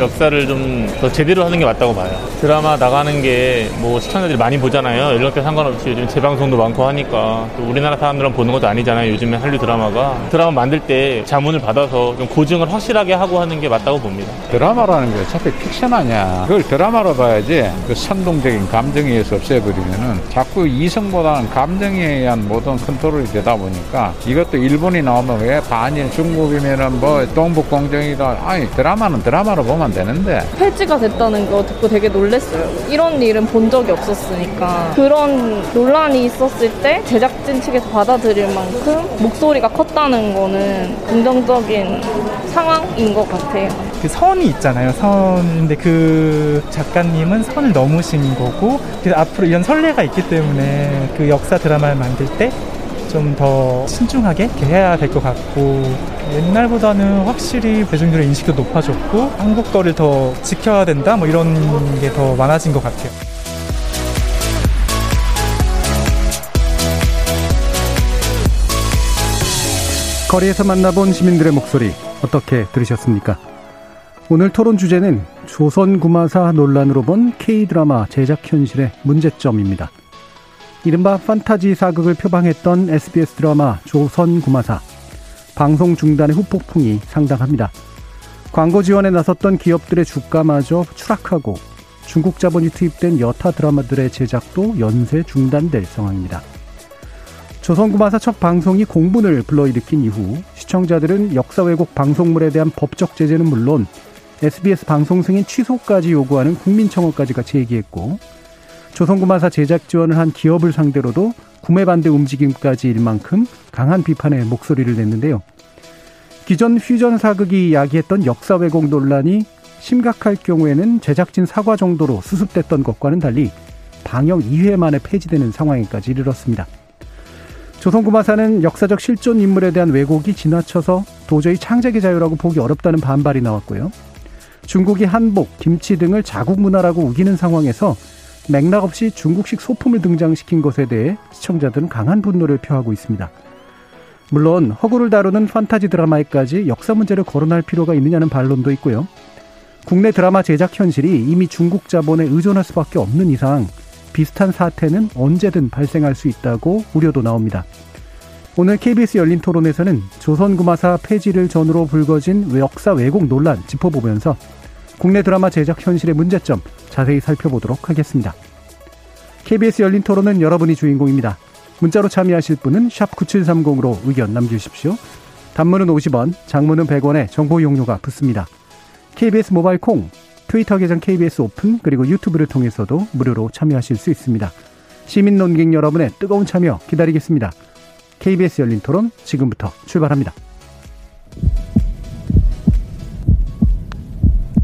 역사를 좀 더 제대로 하는 게 맞다고 봐요. 드라마 나가는 게 뭐 시청자들이 많이 보잖아요. 연령대 상관없이 요즘 재방송도 많고 하니까 또 우리나라 사람들은 보는 것도 아니잖아요. 요즘에 한류 드라마가 드라마 만들 때 자문을 받아서 좀 고증을 확실하게 하고 하는 게 맞다고 봅니다. 드라마라는 게 어차피 픽션 아니야. 그걸 드라마로 봐야지 그 선동적인 감정에 의해서 없애버리면은 자꾸 이성보다는 감정에 의한 모든 컨트롤이 되다 보니까 이것도 일본이 나오면 왜 반일 중국이면은 뭐 동북공정이다. 아니 드라마는 드라마로 보면 되는데 폐지가 됐다는 거 듣고 되게 놀랐어요. 이런 일은 본 적이 없었으니까 그런 논란이 있었을 때 제작진 측에서 받아들일 만큼 목소리가 컸다는 거는 긍정적인 상황인 것 같아요. 그 선이 있잖아요. 선인데 그 작가님은 선을 넘으신 거고 그래서 앞으로 이런 선례가 있기 때문에 그 역사 드라마를 만들 때 좀 더 신중하게 해야 될 것 같고 옛날보다는 확실히 대중들의 인식도 높아졌고 한국 거를 더 지켜야 된다 뭐 이런 게 더 많아진 것 같아요. 거리에서 만나본 시민들의 목소리 어떻게 들으셨습니까? 오늘 토론 주제는 조선구마사 논란으로 본 K드라마 제작 현실의 문제점입니다. 이른바 판타지 사극을 표방했던 SBS 드라마 조선구마사. 방송 중단의 후폭풍이 상당합니다. 광고 지원에 나섰던 기업들의 주가마저 추락하고 중국 자본이 투입된 여타 드라마들의 제작도 연쇄 중단될 상황입니다. 조선구마사 첫 방송이 공분을 불러일으킨 이후 시청자들은 역사 왜곡 방송물에 대한 법적 제재는 물론 SBS 방송 승인 취소까지 요구하는 국민청원까지 같이 얘기했고 조선구마사 제작 지원을 한 기업을 상대로도 구매 반대 움직임까지 일 만큼 강한 비판의 목소리를 냈는데요. 기존 퓨전 사극이 야기했던 역사 왜곡 논란이 심각할 경우에는 제작진 사과 정도로 수습됐던 것과는 달리 방영 2회 만에 폐지되는 상황에까지 이르렀습니다. 조선구마사는 역사적 실존 인물에 대한 왜곡이 지나쳐서 도저히 창작의 자유라고 보기 어렵다는 반발이 나왔고요. 중국이 한복, 김치 등을 자국 문화라고 우기는 상황에서 맥락 없이 중국식 소품을 등장시킨 것에 대해 시청자들은 강한 분노를 표하고 있습니다. 물론 허구를 다루는 판타지 드라마에까지 역사 문제를 거론할 필요가 있느냐는 반론도 있고요. 국내 드라마 제작 현실이 이미 중국 자본에 의존할 수밖에 없는 이상 비슷한 사태는 언제든 발생할 수 있다고 우려도 나옵니다. 오늘 KBS 열린 토론에서는 조선구마사 폐지를 전후로 불거진 역사 왜곡 논란 짚어보면서 국내 드라마 제작 현실의 문제점 자세히 살펴보도록 하겠습니다. KBS 열린 토론은 여러분이 주인공입니다. 문자로 참여하실 분은 9730으로 의견 남겨주십시오. 단문은 50원, 장문은 100원에 정보 용료가 붙습니다. KBS 모바일 콩, 트위터 계정 KBS 오픈, 그리고 유튜브를 통해서도 무료로 참여하실 수 있습니다. 시민 논객 여러분의 뜨거운 참여 기다리겠습니다. KBS 열린 토론 지금부터 출발합니다.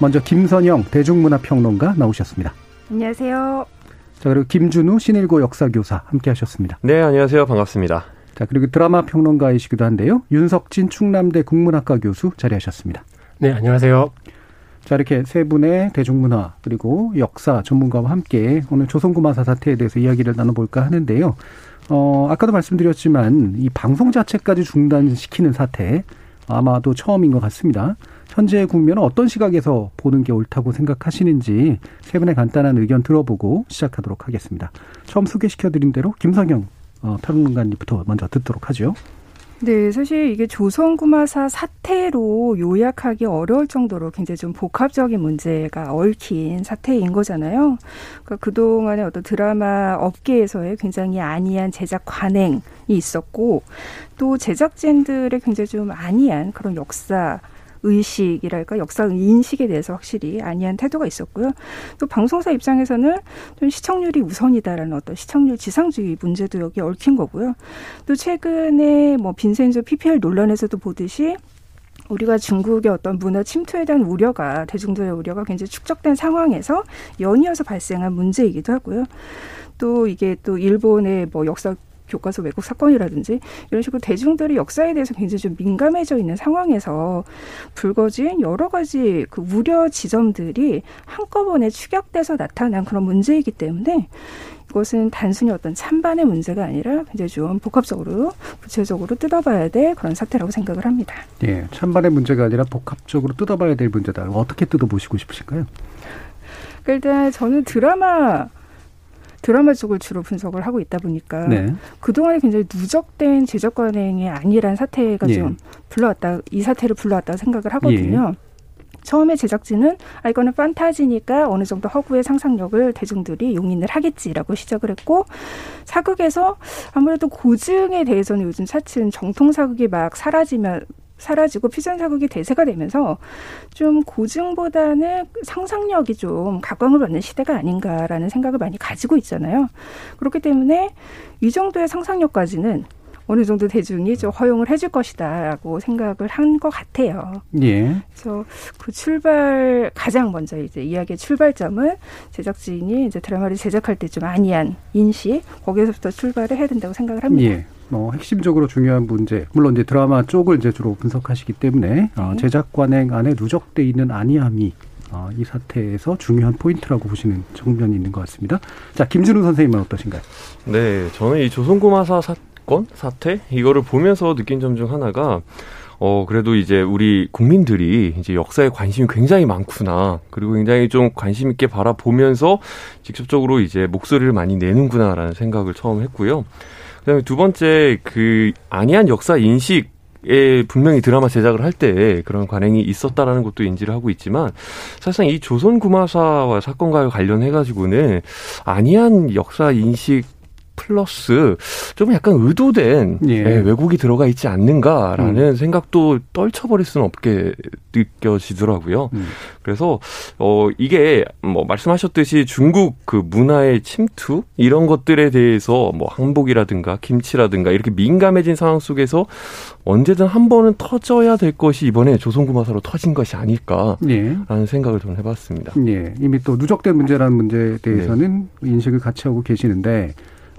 먼저 김선영 대중문화평론가 나오셨습니다. 안녕하세요. 자, 그리고 김준우 신일고 역사교사 함께 하셨습니다. 네, 안녕하세요. 반갑습니다. 자, 그리고 드라마 평론가이시기도 한데요. 윤석진 충남대 국문학과 교수 자리하셨습니다. 네, 안녕하세요. 자, 이렇게 세 분의 대중문화 그리고 역사 전문가와 함께 오늘 조선구마사 사태에 대해서 이야기를 나눠볼까 하는데요. 어, 아까도 말씀드렸지만 이 방송 자체까지 중단시키는 사태 아마도 처음인 것 같습니다. 현재 국면은 어떤 시각에서 보는 게 옳다고 생각하시는지 세 분의 간단한 의견 들어보고 시작하도록 하겠습니다. 처음 소개시켜드린 대로 김성영 어, 평론가님부터 먼저 듣도록 하죠. 네, 사실 이게 조선구마사 사태로 요약하기 어려울 정도로 굉장히 좀 복합적인 문제가 얽힌 사태인 거잖아요. 그러니까 그동안에 어떤 드라마 업계에서의 굉장히 안이한 제작 관행이 있었고 또 제작진들의 굉장히 좀 안이한 그런 역사 의식이랄까 역사 인식에 대해서 확실히 아니한 태도가 있었고요. 또 방송사 입장에서는 좀 시청률이 우선이다라는 어떤 시청률 지상주의 문제도 여기 얽힌 거고요. 또 최근에 뭐 빈센조 PPL 논란에서도 보듯이 우리가 중국의 어떤 문화 침투에 대한 우려가 대중들의 우려가 굉장히 축적된 상황에서 연이어서 발생한 문제이기도 하고요. 또 이게 또 일본의 뭐 역사 교과서 왜곡 사건이라든지 이런 식으로 대중들이 역사에 대해서 굉장히 좀 민감해져 있는 상황에서 불거진 여러 가지 그 우려 지점들이 한꺼번에 축약돼서 나타난 그런 문제이기 때문에 이것은 단순히 어떤 찬반의 문제가 아니라 굉장히 좀 복합적으로 구체적으로 뜯어봐야 될 그런 사태라고 생각을 합니다. 예, 찬반의 문제가 아니라 복합적으로 뜯어봐야 될 문제다. 어떻게 뜯어보시고 싶으신가요? 그러니까 일단 저는 드라마 드라마 쪽을 주로 분석을 하고 있다 보니까 네. 그동안에 굉장히 누적된 제작 관행이 아니란 사태가 예. 좀 불러왔다 이 사태를 불러왔다고 생각을 하거든요. 예. 처음에 제작진은 아 이거는 판타지니까 어느 정도 허구의 상상력을 대중들이 용인을 하겠지라고 시작을 했고 사극에서 아무래도 고증에 대해서는 요즘 차츰 정통 사극이 막 사라지면 사라지고 퓨전 사극이 대세가 되면서 좀 고증보다는 상상력이 좀 각광을 받는 시대가 아닌가라는 생각을 많이 가지고 있잖아요. 그렇기 때문에 이 정도의 상상력까지는 어느 정도 대중이 좀 허용을 해줄 것이다라고 생각을 한 것 같아요. 예. 그래서 그 출발 가장 먼저 이제 이야기의 출발점은 제작진이 이제 드라마를 제작할 때 좀 아니한 인식 거기에서부터 출발을 해야 된다고 생각을 합니다. 예. 뭐 핵심적으로 중요한 문제 물론 이제 드라마 쪽을 이제 주로 분석하시기 때문에 어, 네. 제작 관행 안에 누적돼 있는 아니함이 어, 이 사태에서 중요한 포인트라고 보시는 정면이 있는 것 같습니다. 자 김준우 선생님은 어떠신가요? 네, 저는 이 조선고마사 사 건 사태 이거를 보면서 느낀 점 중 하나가 어, 그래도 이제 우리 국민들이 이제 역사에 관심이 굉장히 많구나. 그리고 굉장히 좀 관심 있게 바라보면서 직접적으로 이제 목소리를 많이 내는구나라는 생각을 처음 했고요. 그다음에 두 번째 그 아니한 역사 인식 에 분명히 드라마 제작을 할 때 그런 관행이 있었다라는 것도 인지를 하고 있지만 사실상 이 조선 구마사와 사건과 관련해 가지고는 아니한 역사 인식 플러스 좀 약간 의도된 예. 예, 왜곡이 들어가 있지 않는가라는 음. 생각도 떨쳐버릴 수는 없게 느껴지더라고요. 음. 그래서 어 이게 뭐 말씀하셨듯이 중국 그 문화의 침투 이런 것들에 대해서 뭐 항복이라든가 김치라든가 이렇게 민감해진 상황 속에서 언제든 한 번은 터져야 될 것이 이번에 조선구마사로 터진 것이 아닐까라는 예. 생각을 좀 해봤습니다. 예. 이미 또 누적된 문제라는 문제에 대해서는 네. 인식을 같이 하고 계시는데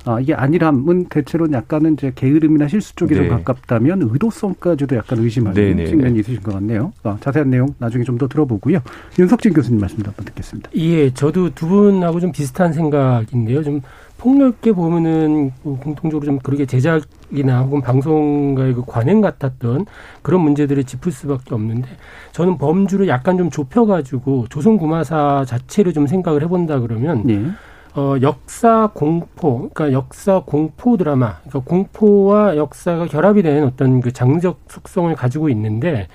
아, 이게 아니람은 대체로 약간은 이제 게으름이나 실수 쪽에 네. 좀 가깝다면 의도성까지도 약간 의심하는 네네. 네, 측면이 네. 있으신 것 같네요. 아, 자세한 내용 나중에 좀 더 들어보고요. 윤석진 교수님 말씀도 한번 듣겠습니다. 예, 저도 두 분하고 좀 비슷한 생각인데요. 좀 폭넓게 보면은 공통적으로 좀 그렇게 제작이나 혹은 방송가의 그 관행 같았던 그런 문제들을 짚을 수밖에 없는데 저는 범주를 약간 좀 좁혀가지고 조선구마사 자체를 좀 생각을 해본다 그러면 예. 어, 역사 공포, 그러니까 역사 공포 드라마, 그러니까 공포와 역사가 결합이 된 어떤 그 장르적 속성을 가지고 있는데,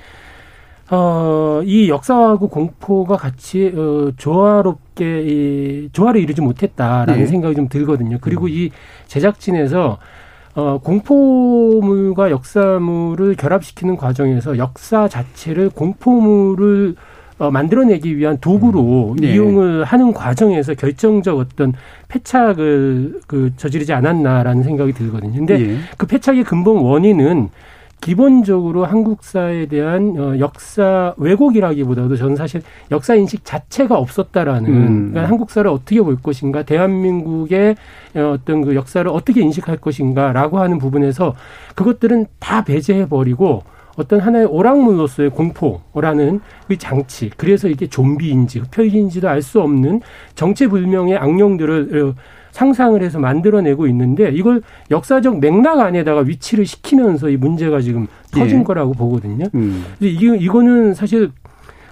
어, 이 역사하고 공포가 같이, 어, 조화롭게, 이, 조화를 이루지 못했다라는 네. 생각이 좀 들거든요. 그리고 음. 이 제작진에서 어, 공포물과 역사물을 결합시키는 과정에서 역사 자체를 공포물을 어, 만들어내기 위한 도구로 음. 네. 이용을 하는 과정에서 결정적 어떤 패착을 그 저지르지 않았나라는 생각이 들거든요. 근데 네. 그 패착의 근본 원인은 기본적으로 한국사에 대한 어, 역사 왜곡이라기보다도 저는 사실 역사 인식 자체가 없었다라는 음. 그러니까 한국사를 어떻게 볼 것인가 대한민국의 어, 어떤 그 역사를 어떻게 인식할 것인가라고 하는 부분에서 그것들은 다 배제해 버리고 어떤 하나의 오락물로서의 공포라는 그 장치. 그래서 이게 좀비인지 흡혈인지도 알 수 없는 정체불명의 악령들을 어, 상상을 해서 만들어내고 있는데 이걸 역사적 맥락 안에다가 위치를 시키면서 이 문제가 지금 터진 예. 거라고 보거든요. 음. 이게 이거는 사실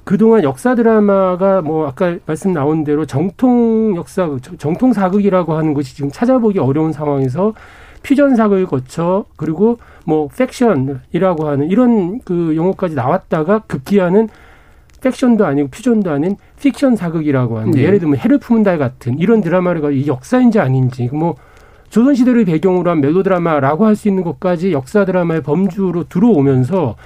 그동안 역사 드라마가 뭐 아까 말씀 나온 대로 정통 역사 정통 사극이라고 하는 것이 지금 찾아보기 어려운 상황에서 퓨전 사극을 거쳐 그리고 뭐 팩션이라고 하는 이런 그 용어까지 나왔다가 급기야는 팩션도 아니고 퓨전도 아닌 픽션 사극이라고 하는 네. 예를 들면 해를 품은 달 같은 이런 드라마를 이 역사인지 아닌지 뭐 조선 시대를 배경으로 한 멜로드라마라고 할 수 있는 것까지 역사 드라마의 범주로 들어오면서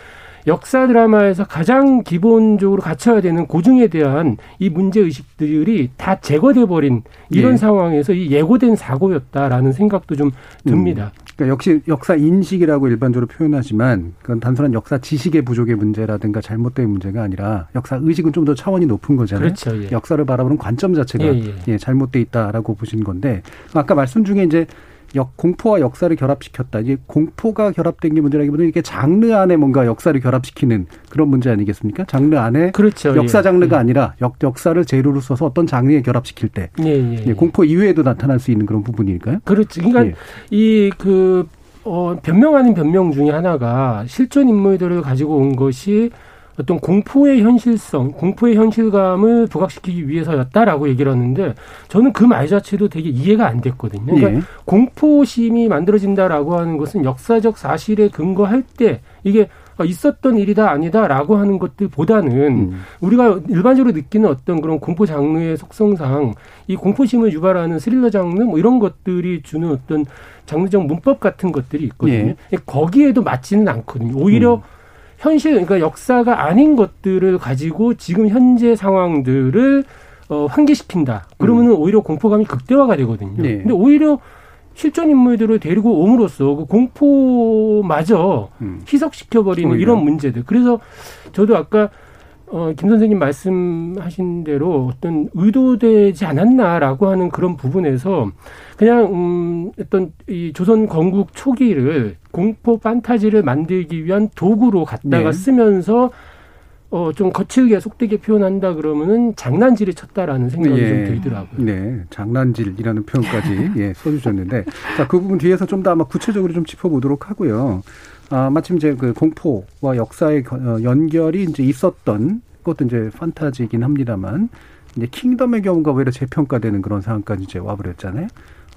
역사 드라마에서 가장 기본적으로 갖춰야 되는 고증에 대한 이 문제 의식들이 다 제거돼 버린 이런 예. 상황에서 이 예고된 사고였다라는 생각도 좀 듭니다. 음. 그러니까 역시 역사 인식이라고 일반적으로 표현하지만 그건 단순한 역사 지식의 부족의 문제라든가 잘못된 문제가 아니라 역사 의식은 좀 더 차원이 높은 거잖아요. 그렇죠. 예. 역사를 바라보는 관점 자체가 예, 예. 예, 잘못돼 있다라고 보신 건데 아까 말씀 중에 이제 역, 공포와 역사를 결합시켰다. 이제 공포가 결합된 게 문제라기보다는 이렇게 장르 안에 뭔가 역사를 결합시키는 그런 문제 아니겠습니까? 장르 안에 그렇죠. 역사 예. 장르가 예. 아니라 역, 역사를 재료로 써서 어떤 장르에 결합시킬 때 예, 예, 예, 공포 이외에도 나타날 수 있는 그런 부분이니까요. 그렇지. 그러니까 예. 이그 어, 변명 아닌 변명 중에 하나가 실존 인물들을 가지고 온 것이 어떤 공포의 현실성, 공포의 현실감을 부각시키기 위해서였다라고 얘기를 하는데 저는 그 말 자체도 되게 이해가 안 됐거든요. 그러니까 예. 공포심이 만들어진다라고 하는 것은 역사적 사실에 근거할 때 이게 있었던 일이다 아니다라고 하는 것들보다는 음. 우리가 일반적으로 느끼는 어떤 그런 공포 장르의 속성상 이 공포심을 유발하는 스릴러 장르 뭐 이런 것들이 주는 어떤 장르적 문법 같은 것들이 있거든요. 거기에도 맞지는 않거든요. 오히려 음. 현실 그러니까 역사가 아닌 것들을 가지고 지금 현재 상황들을 어, 환기시킨다. 그러면은 오히려 공포감이 극대화가 되거든요. 음. 네. 근데 오히려 실존 인물들을 데리고 옴으로써 그 공포마저 음. 희석시켜버리는 오히려. 이런 문제들. 그래서 저도 아까 어, 김 선생님 말씀하신 대로 어떤 의도되지 않았나라고 하는 그런 부분에서 그냥 음, 어떤 이 조선 건국 초기를 공포 판타지를 만들기 위한 도구로 갖다가 네. 쓰면서 어, 좀 거칠게 속되게 표현한다 그러면은 장난질을 쳤다라는 생각이 예. 좀 들더라고요. 네, 장난질이라는 표현까지 예, 써주셨는데, 자, 그 부분 뒤에서 좀 더 아마 구체적으로 좀 짚어보도록 하고요. 아, 마침 이제 그 공포와 역사의 거- 어, 연결이 이제 있었던 그것도 이제 판타지이긴 합니다만, 이제 킹덤의 경우가 오히려 재평가되는 그런 상황까지 이제 와버렸잖아요.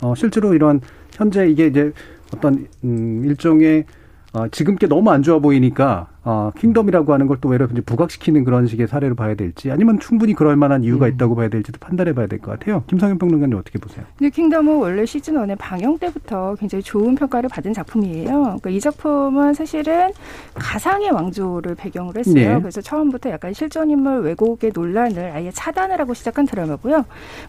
어, 실제로 이런 현재 이게 이제 어떤 음, 일종의 어, 지금 게 너무 안 좋아 보이니까 어, 킹덤이라고 하는 걸또 이제 부각시키는 그런 식의 사례를 봐야 될지 아니면 충분히 그럴 만한 이유가 있다고 봐야 될지도 판단해 봐야 될 것 같아요. 김성현 평론가님 어떻게 보세요? 근데 킹덤은 원래 시즌 1의 방영 때부터 굉장히 좋은 평가를 받은 작품이에요. 그러니까 이 작품은 사실은 가상의 왕조를 배경으로 했어요. 네. 그래서 처음부터 약간 실존 인물 왜곡의 논란을 아예 차단을 하고 시작한 드라마고요.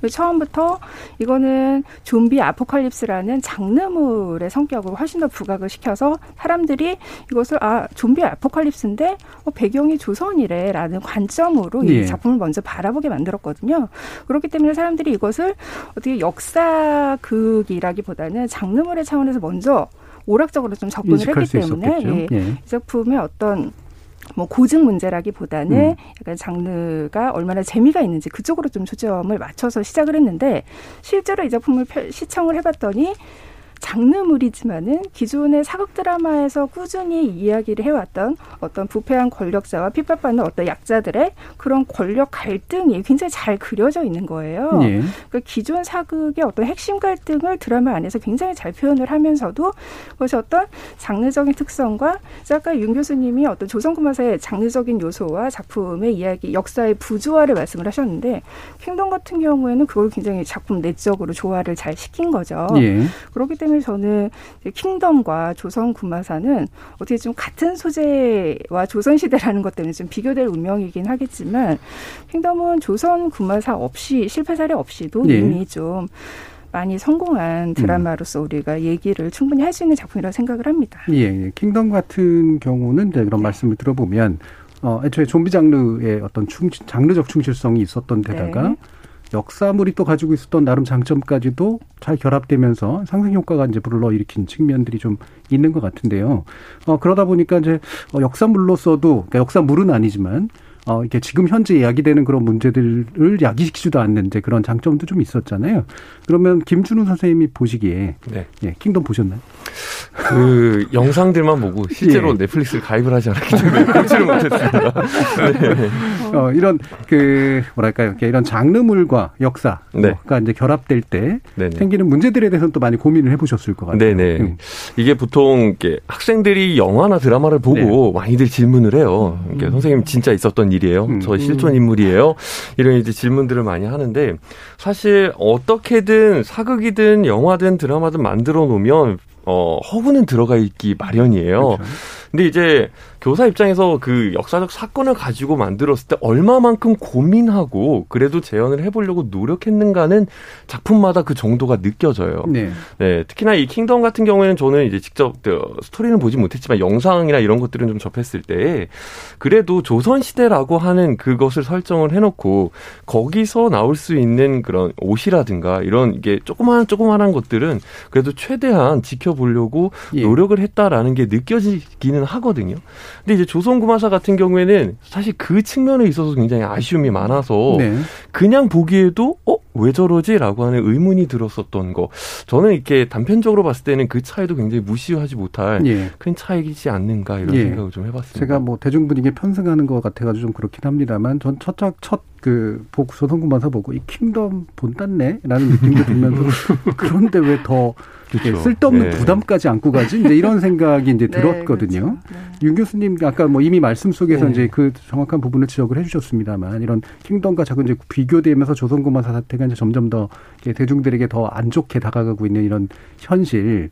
처음부터 이거는 좀비 아포칼립스라는 장르물의 성격을 훨씬 더 부각을 시켜서 사람들이 이것을 아 좀비 아포칼립스 인데 어, 배경이 조선이래라는 관점으로 예. 이 작품을 먼저 바라보게 만들었거든요. 그렇기 때문에 사람들이 이것을 어떻게 역사극이라기보다는 장르물의 차원에서 먼저 오락적으로 좀 접근을 했기 수 때문에. 예, 예. 이 작품의 어떤 뭐 고증 문제라기보다는 음. 약간 장르가 얼마나 재미가 있는지 그쪽으로 좀 초점을 맞춰서 시작을 했는데 실제로 이 작품을 펴- 시청을 해봤더니 장르물이지만은 기존의 사극 드라마에서 꾸준히 이야기를 해왔던 어떤 부패한 권력자와 핍박받는 어떤 약자들의 그런 권력 갈등이 굉장히 잘 그려져 있는 거예요. 예. 그러니까 기존 사극의 어떤 핵심 갈등을 드라마 안에서 굉장히 잘 표현을 하면서도 그것이 어떤 장르적인 특성과 아까 윤 교수님이 어떤 조선구마사의 장르적인 요소와 작품의 이야기, 역사의 부조화를 말씀을 하셨는데 킹덤 같은 경우에는 그걸 굉장히 작품 내적으로 조화를 잘 시킨 거죠. 예. 그렇기 때문에 저는 이제 킹덤과 조선 구마사는 어떻게 좀 같은 소재와 조선 시대라는 것 때문에 좀 비교될 운명이긴 하겠지만 킹덤은 조선 구마사 없이 실패 사례 없이도 예. 이미 좀 많이 성공한 드라마로서 우리가 얘기를 충분히 할 수 있는 작품이라고 생각을 합니다. 예, 예. 킹덤 같은 경우는 이제 그런 말씀을 들어보면 어, 애초에 좀비 장르의 어떤 충, 장르적 충실성이 있었던 데다가 네. 역사물이 또 가지고 있었던 나름 장점까지도 잘 결합되면서 상승 효과가 이제 불러일으킨 측면들이 좀 있는 것 같은데요. 어, 그러다 보니까 이제 어, 역사물로서도 그러니까 역사물은 아니지만 어, 이게 지금 현재 야기되는 그런 문제들을 야기시키지도 않는 이제 그런 장점도 좀 있었잖아요. 그러면 김준우 선생님이 보시기에 네. 예, 킹덤 보셨나요? 그 영상들만 보고 실제로 예. 넷플릭스를 가입을 하지 않았기 때문에 보지를 못했습니다. 네. 어, 이런 그 뭐랄까요, 이런 장르물과 역사가 네. 이제 결합될 때 네네. 생기는 문제들에 대해서는 또 많이 고민을 해보셨을 것 같아요. 네네. 음. 이게 보통 이렇게 학생들이 영화나 드라마를 보고 많이들 질문을 해요. 이렇게 선생님 진짜 있었던 일이에요. 음. 저 실존 인물이에요. 이런 이제 질문들을 많이 하는데 사실 어떻게든 사극이든 영화든 드라마든 만들어 놓으면 어, 허구는 들어가 있기 마련이에요. 그렇죠. 근데 이제 교사 입장에서 그 역사적 사건을 가지고 만들었을 때 얼마만큼 고민하고 그래도 재현을 해보려고 노력했는가는 작품마다 그 정도가 느껴져요. 네. 네, 특히나 이 킹덤 같은 경우에는 저는 이제 직접 그 스토리는 보지 못했지만 영상이나 이런 것들은 좀 접했을 때 그래도 조선 시대라고 하는 그것을 설정을 해놓고 거기서 나올 수 있는 그런 옷이라든가 이런 이게 조그마한 조그마한 것들은 그래도 최대한 지켜보려고 예. 노력을 했다라는 게 느껴지기는 하거든요. 근데 이제 조선구마사 같은 경우에는 사실 그 측면에 있어서 굉장히 아쉬움이 많아서 네. 그냥 보기에도 어? 왜 저러지?라고 하는 의문이 들었었던 거. 저는 이렇게 단편적으로 봤을 때는 그 차이도 굉장히 무시하지 못할 예. 큰 차이이지 않는가 이런 예. 생각을 좀 해봤습니다. 제가 뭐 대중분에게 편승하는 것 같아가지고 좀 그렇긴 합니다만 전 첫작 첫그 조선구만사 보고 이 킹덤 본땄네라는 느낌도 들면서 그런데 왜더 그렇죠. 쓸데없는 네. 부담까지 안고 가지 이제 이런 생각이 이제 네, 들었거든요. 그렇죠. 윤 교수님 아까 뭐 이미 말씀 속에서 네. 이제 그 정확한 부분을 지적을 해주셨습니다만 이런 킹덤과 자꾸 이제 비교되면서 조선구만사 사태가 이제 점점 더 대중들에게 더 안 좋게 다가가고 있는 이런 현실.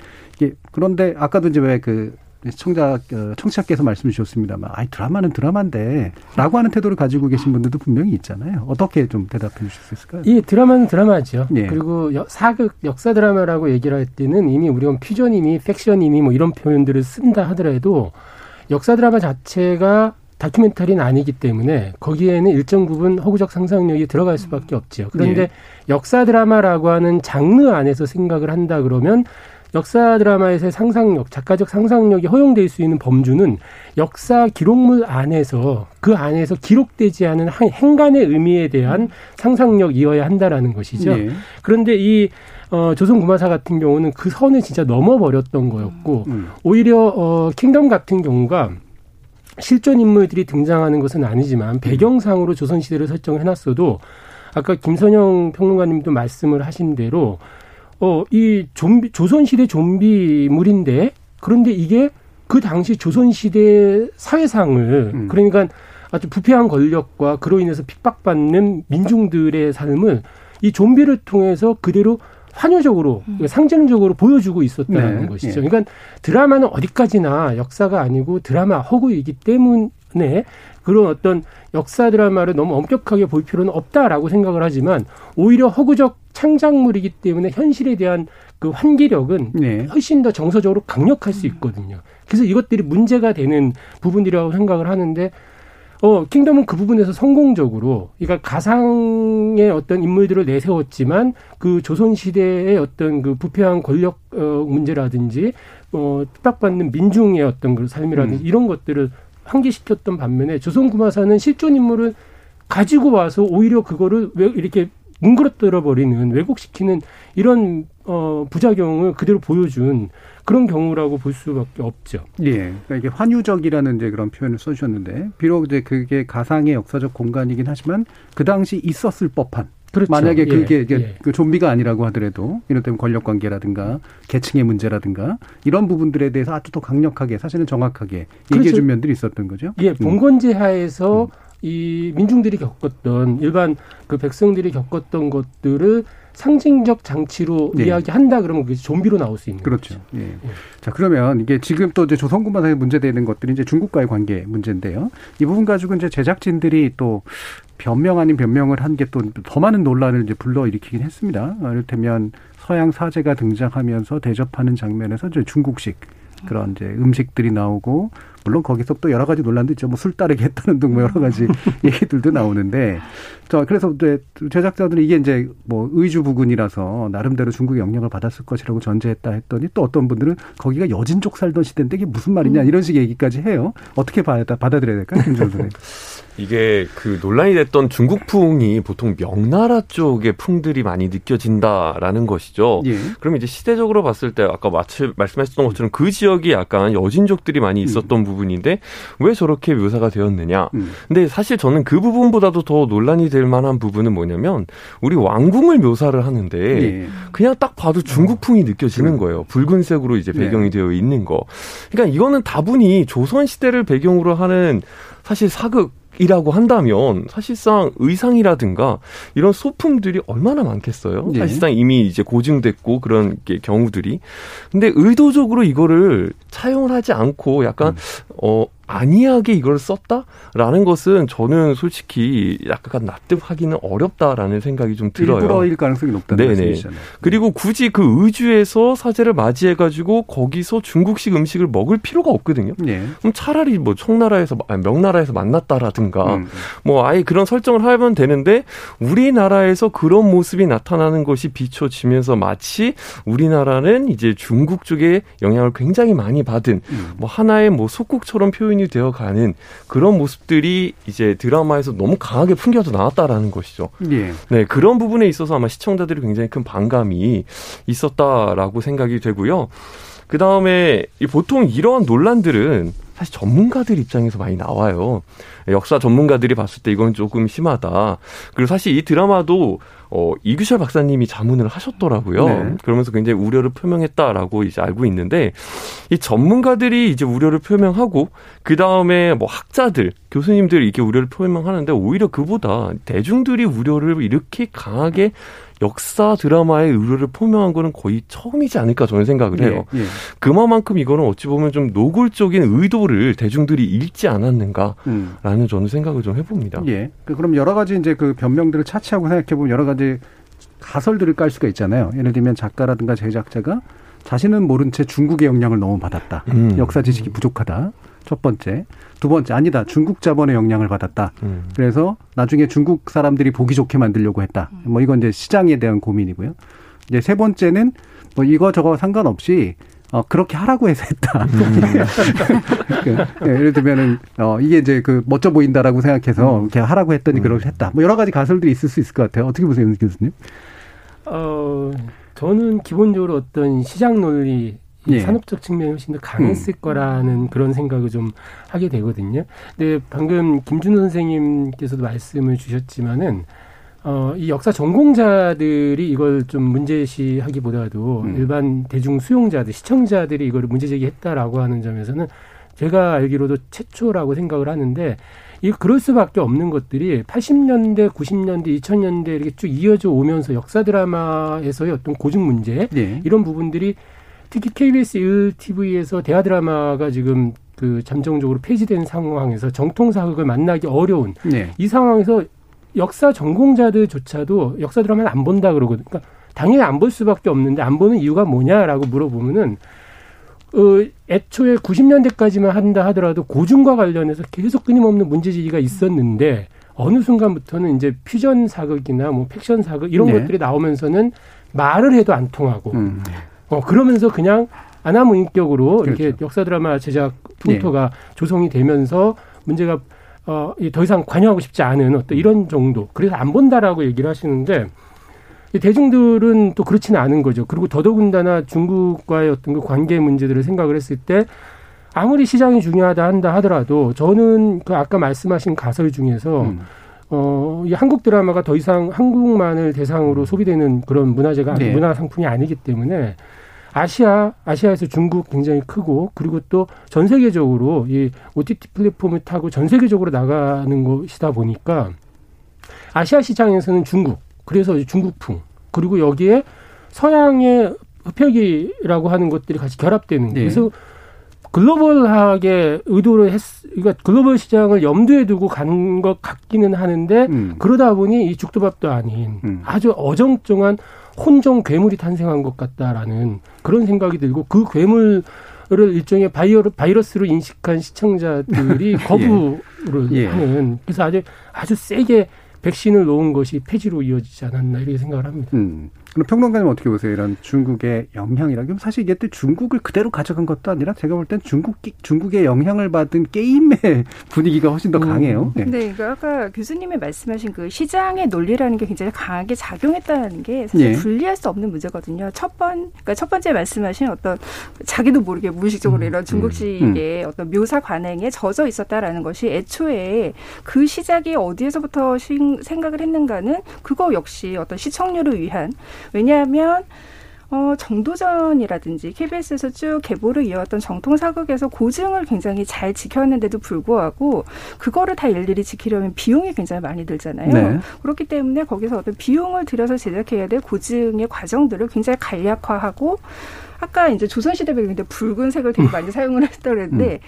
그런데 아까도 이제 왜그시 청자 어, 청취자께서 말씀 주셨습니다만 아이 드라마는 드라마인데라고 하는 태도를 가지고 계신 분들도 분명히 있잖아요. 어떻게 좀 대답해 주실 수 있을까요? 이 드라마는 드라마죠. 예. 그리고 여- 사극 역사 드라마라고 얘기를 할 때는 이미 우리가 퓨전이니 팩션이니 뭐 이런 표현들을 쓴다 하더라도 역사 드라마 자체가 다큐멘터리는 아니기 때문에 거기에는 일정 부분 허구적 상상력이 들어갈 수밖에 없죠. 그런데 예. 역사 드라마라고 하는 장르 안에서 생각을 한다 그러면 역사 드라마에서의 상상력, 작가적 상상력이 허용될 수 있는 범주는 역사 기록물 안에서 그 안에서 기록되지 않은 한- 행간의 의미에 대한 상상력이어야 한다라는 것이죠. 예. 그런데 이 어, 조선 구마사 같은 경우는 그 선을 진짜 넘어버렸던 거였고 음. 오히려 어, 킹덤 같은 경우가 실존 인물들이 등장하는 것은 아니지만 배경상으로 조선 시대를 설정을 해놨어도 아까 김선영 평론가님도 말씀을 하신 대로 어, 이 좀비 조선 시대 좀비물인데 그런데 이게 그 당시 조선 시대 사회상을 음. 그러니까 아주 부패한 권력과 그로 인해서 핍박받는 민중들의 삶을 이 좀비를 통해서 그대로 환유적으로 상징적으로 보여주고 있었다는 네, 것이죠. 예. 그러니까 드라마는 어디까지나 역사가 아니고 드라마 허구이기 때문에 그런 어떤 역사 드라마를 너무 엄격하게 볼 필요는 없다라고 생각을 하지만 오히려 허구적 창작물이기 때문에 현실에 대한 그 환기력은 네. 훨씬 더 정서적으로 강력할 수 있거든요. 그래서 이것들이 문제가 되는 부분이라고 생각을 하는데 어, 킹덤은 그 부분에서 성공적으로, 그러니까 가상의 어떤 인물들을 내세웠지만 그 조선시대의 어떤 그 부패한 권력, 어, 문제라든지, 어, 핍박받는 민중의 어떤 그 삶이라든지 음. 이런 것들을 환기시켰던 반면에 조선구마사는 실존 인물을 가지고 와서 오히려 그거를 왜 이렇게 뭉그러뜨려 버리는 왜곡시키는 이런 어 부작용을 그대로 보여준 그런 경우라고 볼 수밖에 없죠. 예. 그러니까 이게 환유적이라는 이제 그런 표현을 써주셨는데, 비록 이제 그게 가상의 역사적 공간이긴 하지만 그 당시 있었을 법한. 그렇죠. 만약에 예, 그게 이게 예. 그 좀비가 아니라고 하더라도 이를테면 권력 관계라든가 계층의 문제라든가 이런 부분들에 대해서 아주 더 강력하게 사실은 정확하게 얘기해 그렇죠. 준 면들이 있었던 거죠. 예, 음. 봉건제 하에서 이 민중들이 겪었던 일반 그 백성들이 겪었던 것들을 상징적 장치로 네. 이야기한다 그러면 그게 좀비로 나올 수 있는 그렇죠. 거죠. 예. 자, 그러면 이게 지금 또 이제 조선군마사에 문제되는 것들이 이제 중국과의 관계 문제인데요. 이 부분 가지고 이제 제작진들이 또 변명 아닌 변명을 한 게 또 더 많은 논란을 이제 불러일으키긴 했습니다. 어, 이를테면 서양 사제가 등장하면서 대접하는 장면에서 이제 중국식 그런 이제 음식들이 나오고 물론 거기서 또 여러 가지 논란도 있죠. 뭐 술 따르게 했다는 등 뭐 여러 가지 얘기들도 나오는데 자 그래서 이제 제작자들은 이게 이제 뭐 의주 부근이라서 나름대로 중국의 영향을 받았을 것이라고 전제했다 했더니 또 어떤 분들은 거기가 여진족 살던 시대인데 이게 무슨 말이냐 이런 식의 얘기까지 해요. 어떻게 받아, 받아들여야 될까요, 선생님? 이게 그 논란이 됐던 중국풍이 보통 명나라 쪽의 풍들이 많이 느껴진다라는 것이죠. 예. 그럼 이제 시대적으로 봤을 때 아까 마치 말씀하셨던 것처럼 그 지역이 약간 여진족들이 많이 있었던 부분인데 왜 저렇게 묘사가 되었느냐. 음. 근데 사실 저는 그 부분보다도 더 논란이 될 만한 부분은 뭐냐면 우리 왕궁을 묘사를 하는데 예. 그냥 딱 봐도 중국풍이 느껴지는 그래. 거예요. 붉은색으로 이제 배경이 네. 되어 있는 거. 그러니까 이거는 다분히 조선 시대를 배경으로 하는 사실 사극 이라고 한다면 사실상 의상이라든가 이런 소품들이 얼마나 많겠어요? 예. 사실상 이미 이제 고증됐고 그런 게 경우들이. 근데 의도적으로 이거를 차용을 하지 않고 약간 음. 어 안이하게 이걸 썼다라는 것은 저는 솔직히 약간 납득하기는 어렵다라는 생각이 좀 들어요. 일부러일 가능성이 높다는 말씀이시잖아요. 그리고 굳이 그 의주에서 사제를 맞이해 가지고 거기서 중국식 음식을 먹을 필요가 없거든요. 예. 그럼 차라리 뭐 청나라에서 아니, 명나라에서 만났다라든가 음. 뭐 아예 그런 설정을 하면 되는데 우리나라에서 그런 모습이 나타나는 것이 비춰지면서 마치 우리나라는 이제 중국 쪽에 영향을 굉장히 많이 받은 음. 뭐 하나의 뭐 속국처럼 표현 이 되어 가는 그런 모습들이 이제 드라마에서 너무 강하게 풍겨져 나왔다라는 것이죠. 예. 네, 그런 부분에 있어서 아마 시청자들이 굉장히 큰 반감이 있었다라고 생각이 되고요. 그 다음에 보통 이러한 논란들은 사실 전문가들 입장에서 많이 나와요. 역사 전문가들이 봤을 때 이건 조금 심하다. 그리고 사실 이 드라마도 어, 이규철 박사님이 자문을 하셨더라고요. 네. 그러면서 굉장히 우려를 표명했다라고 이제 알고 있는데 이 전문가들이 이제 우려를 표명하고 그 다음에 뭐 학자들, 교수님들이 이렇게 우려를 표명하는데 오히려 그보다 대중들이 우려를 이렇게 강하게 역사 드라마의 우려를 표명한 거는 거의 처음이지 않을까 저는 생각을 해요. 예, 예. 그만큼 이거는 어찌 보면 좀 노골적인 의도를 대중들이 읽지 않았는가라는 음. 저는 생각을 좀 해봅니다. 예. 그- 그럼 여러 가지 이제 그 변명들을 차치하고 생각해 보면 여러 가지 가설들을 깔 수가 있잖아요. 예를 들면 작가라든가 제작자가 자신은 모른 채 중국의 영향을 너무 받았다. 음. 역사 지식이 부족하다. 첫 번째. 두 번째 아니다. 중국 자본의 영향을 받았다. 음. 그래서 나중에 중국 사람들이 보기 좋게 만들려고 했다. 뭐 이건 이제 시장에 대한 고민이고요. 이제 세 번째는 뭐 이거 저거 상관없이 어 그렇게 하라고 해서 했다. 그, 예, 예를 들면은 어 이게 이제 그 멋져 보인다라고 생각해서 이렇게 하라고 했더니 그렇게 했다. 뭐 여러 가지 가설들이 있을 수 있을 것 같아요. 어떻게 보세요, 윤 교수님? 어, 저는 기본적으로 어떤 시장 논리, 이 예. 산업적 측면이 훨씬 더 강했을 거라는 그런 생각을 좀 하게 되거든요. 근데 방금 김준호 선생님께서도 말씀을 주셨지만은 어, 이 역사 전공자들이 이걸 좀 문제시하기보다도 음. 일반 대중 수용자들, 시청자들이 이걸 문제 제기했다라고 하는 점에서는 제가 알기로도 최초라고 생각을 하는데 이 그럴 수밖에 없는 것들이 80년대, 90년대, 2000년대 이렇게 쭉 이어져 오면서 역사 드라마에서의 어떤 고증 문제 예. 이런 부분들이 특히 KBS 1TV에서 대하 드라마가 지금 그 잠정적으로 폐지된 상황에서 정통 사극을 만나기 어려운 네. 이 상황에서 역사 전공자들조차도 역사 드라마를 안 본다 그러거든요. 그러니까 당연히 안 볼 수밖에 없는데 안 보는 이유가 뭐냐라고 물어보면은 어, 애초에 90년대까지만 한다 하더라도 고증과 관련해서 계속 끊임없는 문제 제기가 있었는데 어느 순간부터는 이제 퓨전 사극이나 뭐 팩션 사극 이런 네. 것들이 나오면서는 말을 해도 안 통하고 음. 어, 그러면서 그냥 아나무인격으로 이렇게 그렇죠. 네. 역사 드라마 제작 풍토가 조성이 되면서 문제가 어, 이더 이상 관여하고 싶지 않은 어떤 이런 정도. 그래서 안 본다라고 얘기를 하시는데 이 대중들은 또 그렇지는 않은 거죠. 그리고 더더군다나 중국과의 어떤 그 관계 문제들을 생각을 했을 때 아무리 시장이 중요하다 한다 하더라도 저는 그 아까 말씀하신 가설 중에서 음. 어, 이 한국 드라마가 더 이상 한국만을 대상으로 소비되는 그런 문화재가 네. 문화 상품이 아니기 때문에 아시아 아시아에서 중국 굉장히 크고 그리고 또 전 세계적으로 이 OTT 플랫폼을 타고 전 세계적으로 나가는 것이다 보니까 아시아 시장에서는 중국 그래서 중국풍 그리고 여기에 서양의 흡혈귀라고 하는 것들이 같이 결합되는 네. 그래서 글로벌하게 의도를 했, 그러니까 글로벌 시장을 염두에 두고 간 것 같기는 하는데 음. 그러다 보니 이 죽도밥도 아닌 음. 아주 어정쩡한 혼종 괴물이 탄생한 것 같다라는 그런 생각이 들고 그 괴물을 일종의 바이러, 바이러스로 인식한 시청자들이 거부를 예. 하는 그래서 아주 아주 세게 백신을 놓은 것이 폐지로 이어지지 않았나 이렇게 생각을 합니다. 음. 그럼 평론가님 어떻게 보세요? 이런 중국의 영향이라. 그럼 사실 이게 또 중국을 그대로 가져간 것도 아니라 제가 볼 땐 중국 중국의 영향을 받은 게임의 분위기가 훨씬 더 강해요. 네. 네, 그러니까 아까 교수님이 말씀하신 그 시장의 논리라는 게 굉장히 강하게 작용했다는 게 사실 예. 분리할 수 없는 문제거든요. 첫 번, 그러니까 첫 번째 말씀하신 어떤 자기도 모르게 무의식적으로 이런 중국식의 어떤 묘사 관행에 젖어 있었다라는 것이 애초에 그 시작이 어디에서부터 신- 생각을 했는가는 그거 역시 어떤 시청률을 위한 왜냐하면 어, 정도전이라든지 KBS에서 쭉 계보를 이어왔던 정통 사극에서 고증을 굉장히 잘 지켰는데도 불구하고 그거를 다 일일이 지키려면 비용이 굉장히 많이 들잖아요. 네. 그렇기 때문에 거기서 어떤 비용을 들여서 제작해야 될 고증의 과정들을 굉장히 간략화하고 아까 이제 조선시대 배경인데 붉은색을 되게 많이 사용을 했다는데 음.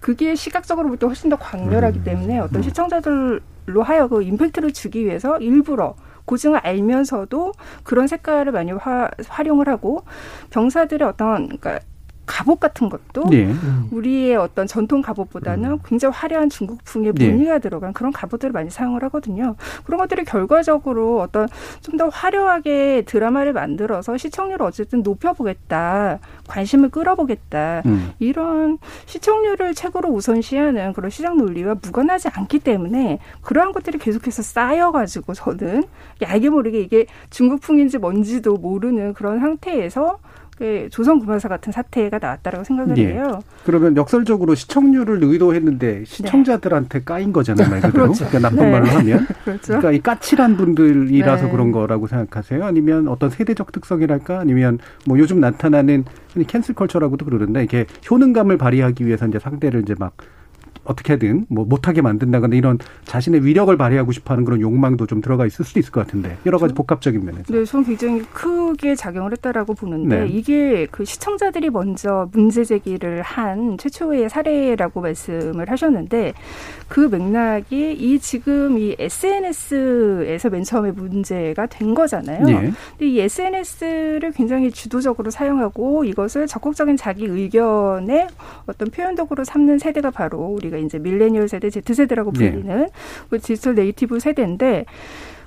그게 시각적으로 볼 때 훨씬 더 강렬하기 음. 때문에 어떤 음. 시청자들로 하여금 임팩트를 주기 위해서 일부러 고증을 알면서도 그런 색깔을 많이 화, 활용을 하고 병사들의 어떤 그러니까 갑옷 같은 것도 네. 우리의 어떤 전통 갑옷보다는 음. 굉장히 화려한 중국풍의 네. 무늬가 네. 들어간 그런 갑옷들을 많이 사용을 하거든요. 그런 것들이 결과적으로 어떤 좀 더 화려하게 드라마를 만들어서 시청률을 어쨌든 높여보겠다, 관심을 끌어보겠다 음. 이런 시청률을 최고로 우선시하는 그런 시장 논리와 무관하지 않기 때문에 그러한 것들이 계속해서 쌓여가지고 저는 알게 모르게 이게 중국풍인지 뭔지도 모르는 그런 상태에서 그 조선 구마사 같은 사태가 나왔다라고 생각을 예. 해요. 그러면 역설적으로 시청률을 의도했는데 시청자들한테 네. 까인 거잖아요, 말 그대로. 그렇죠. 그러니까 나쁜 네. 말을 하면. 그렇죠. 그러니까 이 까칠한 분들이라서 네. 그런 거라고 생각하세요? 아니면 어떤 세대적 특성이랄까? 아니면 뭐 요즘 나타나는 캔슬 컬처라고도 그러는데 이게 효능감을 발휘하기 위해서 이제 상대를 이제 막 어떻게든 뭐 못하게 만든다거나 이런 자신의 위력을 발휘하고 싶어하는 그런 욕망도 좀 들어가 있을 수도 있을 것 같은데 여러 가지 복합적인 면에서. 네, 저는 굉장히 크게 작용을 했다라고 보는데 네. 이게 그 시청자들이 먼저 문제 제기를 한 최초의 사례라고 말씀을 하셨는데 그 맥락이 이 지금 이 SNS에서 맨 처음에 문제가 된 거잖아요. 네. 근데 이 SNS를 굉장히 주도적으로 사용하고 이것을 적극적인 자기 의견의 어떤 표현덕으로 삼는 세대가 바로 우리가 이제 밀레니얼 세대, Z세대라고 네. 불리는 네. 그 디지털 네이티브 세대인데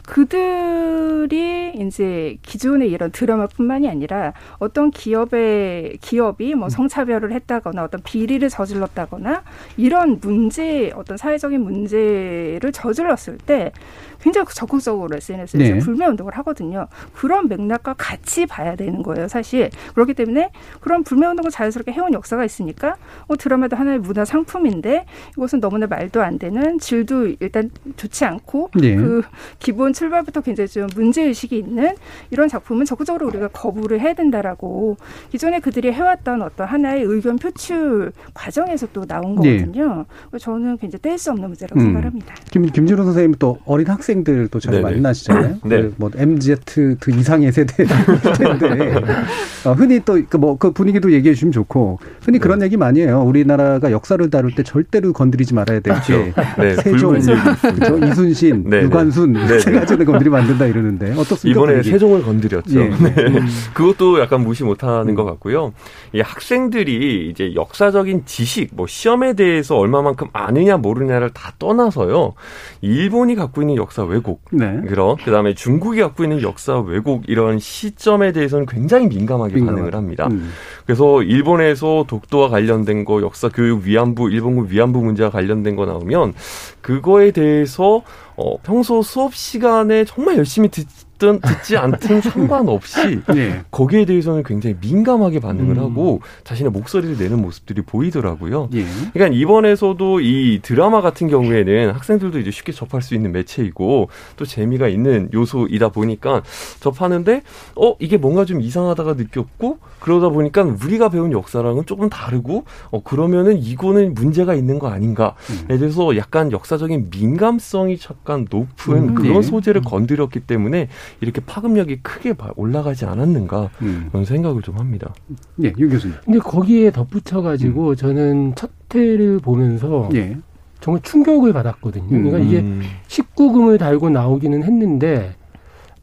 그들이 이제 기존의 이런 드라마뿐만이 아니라 어떤 기업의 기업이 뭐 음. 성차별을 했다거나 어떤 비리를 저질렀다거나 이런 문제 어떤 사회적인 문제를 저질렀을 때 굉장히 적극적으로 SNS에서 네. 불매 운동을 하거든요. 그런 맥락과 같이 봐야 되는 거예요, 사실. 그렇기 때문에 그런 불매 운동을 자연스럽게 해온 역사가 있으니까 어, 드라마도 하나의 문화 상품인데 이것은 너무나 말도 안 되는 질도 일단 좋지 않고 네. 그 기본 출발부터 굉장히 좀 문제 의식이 있는 이런 작품은 적극적으로 우리가 거부를 해야 된다라고 기존에 그들이 해왔던 어떤 하나의 의견 표출 과정에서 또 나온 네. 거거든요. 네. 저는 굉장히 뗄 수 없는 문제라고 음. 생각합니다. 김 김준호 선생님 또 어린 학생 학생들도 잘 네네. 만나시잖아요. 네. 그뭐 MZ 그 이상의 세대 텐데 어, 흔히 또그뭐그 뭐 그 분위기도 얘기해 주시면 좋고 흔히 그런 네. 얘기 많이 해요. 우리나라가 역사를 다룰 때 절대로 건드리지 말아야 될게 네. 세종, 그렇죠? 이순신, 네네. 유관순 세 가지는 건드리면 안 된다 이러는데 어떻습니까? 이번에 세종을 건드렸죠. 예. 네. 음. 그것도 약간 무시 못하는 음. 것 같고요. 이 학생들이 이제 역사적인 지식, 뭐 시험에 대해서 얼마만큼 아느냐 모르냐를 다 떠나서요. 일본이 갖고 있는 역사 왜곡, 네. 그런 그다음에 중국이 갖고 있는 역사 왜곡 이런 시점에 대해서는 굉장히 민감하게 민감하. 반응을 합니다. 음. 그래서 일본에서 독도와 관련된 거, 역사 교육 위안부, 일본군 위안부 문제와 관련된 거 나오면 그거에 대해서 어, 평소 수업 시간에 정말 열심히 듣, 듣든 듣지 않든 상관없이 네. 거기에 대해서는 굉장히 민감하게 반응을 음. 하고 자신의 목소리를 내는 모습들이 보이더라고요. 예. 그러니까 이번에서도 이 드라마 같은 경우에는 학생들도 이제 쉽게 접할 수 있는 매체이고 또 재미가 있는 요소이다 보니까 접하는데 어 이게 뭔가 좀 이상하다가 느꼈고 그러다 보니까 우리가 배운 역사랑은 조금 다르고 어 그러면은 이거는 문제가 있는 거 아닌가에 음. 대해서 약간 역사적인 민감성이 잠깐 높은 음. 그런 네. 소재를 건드렸기 때문에 이렇게 파급력이 크게 올라가지 않았는가 음. 그런 생각을 좀 합니다. 네, 유 교수님. 근데 거기에 덧붙여 가지고 음. 저는 첫 회를 보면서 예. 정말 충격을 받았거든요. 그러니까 이게 19금을 음. 달고 나오기는 했는데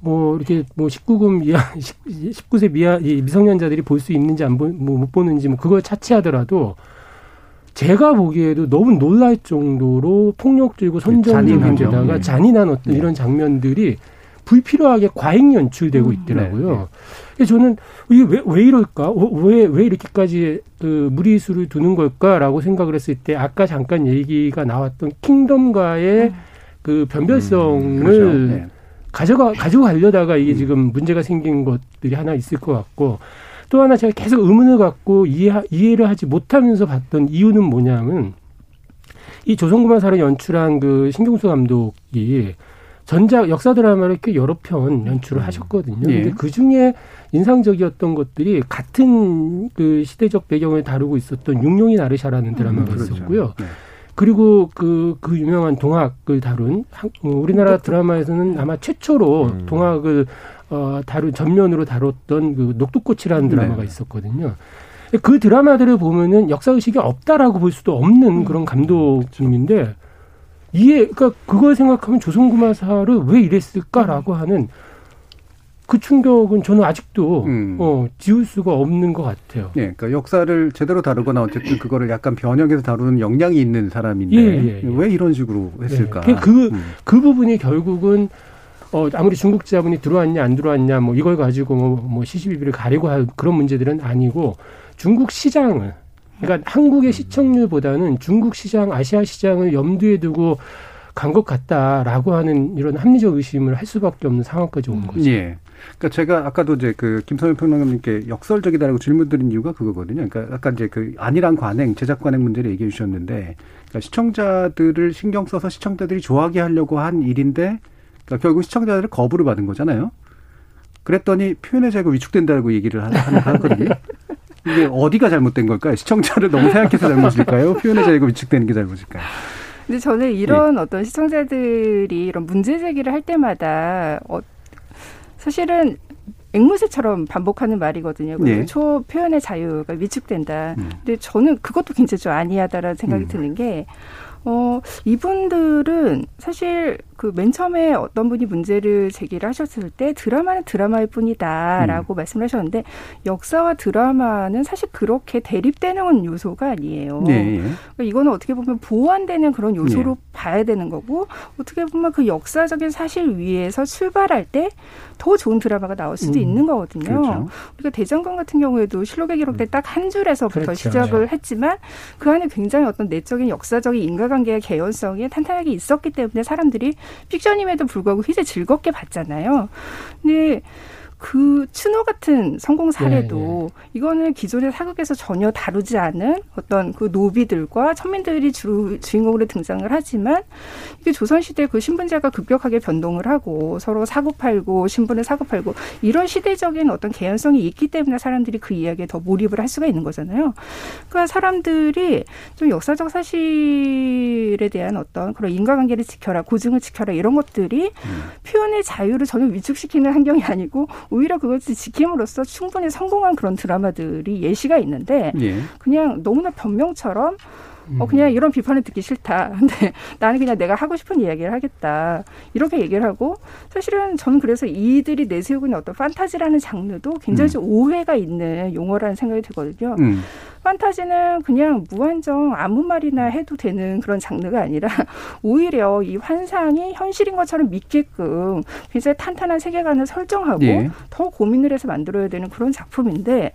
뭐 이렇게 뭐 19금 이하 19세 미하 미성년자들이 볼 수 있는지 안못 뭐 보는지 뭐 그걸 차치하더라도 제가 보기에도 너무 놀랄 정도로 폭력적이고 선정적인데다가 네. 잔인한 어떤 네. 이런 장면들이 불필요하게 과잉 연출되고 음. 있더라고요. 네, 네. 저는 이게 왜, 왜 이럴까? 왜, 왜 이렇게까지 그 무리수를 두는 걸까라고 생각을 했을 때 아까 잠깐 얘기가 나왔던 킹덤과의 음. 그 변별성을 음, 그렇죠. 네. 가져가, 가지고 가려다가 이게 음. 지금 문제가 생긴 것들이 하나 있을 것 같고 또 하나 제가 계속 의문을 갖고 이해, 이해를 하지 못하면서 봤던 이유는 뭐냐면 이 조선구만 사를 연출한 그 신경수 감독이 전작 역사 드라마를 꽤 여러 편 연출을 하셨거든요. 예. 근데 그 중에 인상적이었던 것들이 같은 그 시대적 배경을 다루고 있었던 육룡이 나르샤라는 드라마가 그렇죠. 있었고요. 네. 그리고 그, 그 유명한 동학을 다룬 한- 어, 우리나라 드라마에서는 아마 최초로 음. 동학을 어, 다룬 전면으로 다뤘던 그 녹두꽃이라는 드라마가 네. 있었거든요. 그 드라마들을 보면은 역사 의식이 없다라고 볼 수도 없는 그런 감독님인데 이해 그러니까 그걸 생각하면 조선구마사를 왜 이랬을까라고 하는 그 충격은 저는 아직도 음. 어, 지울 수가 없는 것 같아요. 예, 그러니까 역사를 제대로 다루거나 어쨌든 그거를 약간 변형해서 다루는 역량이 있는 사람인데 예, 예, 예. 왜 이런 식으로 했을까? 네. 그, 음. 그 부분이 결국은 어, 아무리 중국 자본이 들어왔냐 안 들어왔냐 뭐 이걸 가지고 뭐, 뭐 시시비비를 가리고 할 그런 문제들은 아니고 중국 시장을 그러니까 한국의 시청률보다는 중국 시장, 아시아 시장을 염두에 두고 간 것 같다라고 하는 이런 합리적 의심을 할 수밖에 없는 상황까지 온 거죠. 예. 그러니까 제가 아까도 이제 그 김선일 평론가님께 역설적이다라고 질문 드린 이유가 그거거든요. 그러니까 아까 이제 그 안일한 관행, 제작 관행 문제를 얘기해 주셨는데, 그러니까 시청자들을 신경 써서 시청자들이 좋아하게 하려고 한 일인데, 그러니까 결국 시청자들을 거부를 받은 거잖아요. 그랬더니 표현의 자유가 위축된다고 얘기를 하거든요. 이게 어디가 잘못된 걸까요? 시청자를 너무 생각해서 잘못일까요? 표현의 자유가 위축되는 게 잘못일까요? 근데 저는 이런 예. 어떤 시청자들이 이런 문제 제기를 할 때마다 어, 사실은 앵무새처럼 반복하는 말이거든요. 예. 초 표현의 자유가 위축된다. 음. 근데 저는 그것도 굉장히 좀 아니하다라는 생각이 음. 드는 게 어, 이분들은 사실 그 맨 처음에 어떤 분이 문제를 제기를 하셨을 때 드라마는 드라마일 뿐이다라고 말씀을 하셨는데 역사와 드라마는 사실 그렇게 대립되는 요소가 아니에요. 예, 예. 그러니까 이거는 어떻게 보면 보완되는 그런 요소로 예. 봐야 되는 거고 어떻게 보면 그 역사적인 사실 위에서 출발할 때 더 좋은 드라마가 나올 수도 음, 있는 거거든요. 그렇죠. 우리가 대장경 같은 경우에도 실록의 기록 때딱한 줄에서부터 그렇죠. 시작을 했지만 그 안에 굉장히 어떤 내적인 역사적인 인과관계의 개연성이 탄탄하게 있었기 때문에 사람들이 픽션임에도 불구하고 굉장히 즐겁게 봤잖아요. 근데 그 추노 같은 성공 사례도 이거는 기존의 사극에서 전혀 다루지 않은 어떤 그 노비들과 천민들이 주 주인공으로 등장을 하지만 이게 조선시대 그 신분제가 급격하게 변동을 하고 서로 사고 팔고 신분을 사고 팔고 이런 시대적인 어떤 개연성이 있기 때문에 사람들이 그 이야기에 더 몰입을 할 수가 있는 거잖아요. 그러니까 사람들이 좀 역사적 사실에 대한 어떤 그런 인과관계를 지켜라, 고증을 지켜라 이런 것들이 표현의 자유를 전혀 위축시키는 환경이 아니고 오히려 그것을 지킴으로써 충분히 성공한 그런 드라마들이 예시가 있는데 예. 그냥 너무나 변명처럼 어 그냥 이런 비판을 듣기 싫다. 근데 나는 그냥 내가 하고 싶은 이야기를 하겠다. 이렇게 얘기를 하고 사실은 저는 그래서 이들이 내세우고 있는 어떤 판타지라는 장르도 굉장히 좀 오해가 있는 용어라는 생각이 들거든요. 음. 판타지는 그냥 무한정 아무 말이나 해도 되는 그런 장르가 아니라 오히려 이 환상이 현실인 것처럼 믿게끔 굉장히 탄탄한 세계관을 설정하고 예. 더 고민을 해서 만들어야 되는 그런 작품인데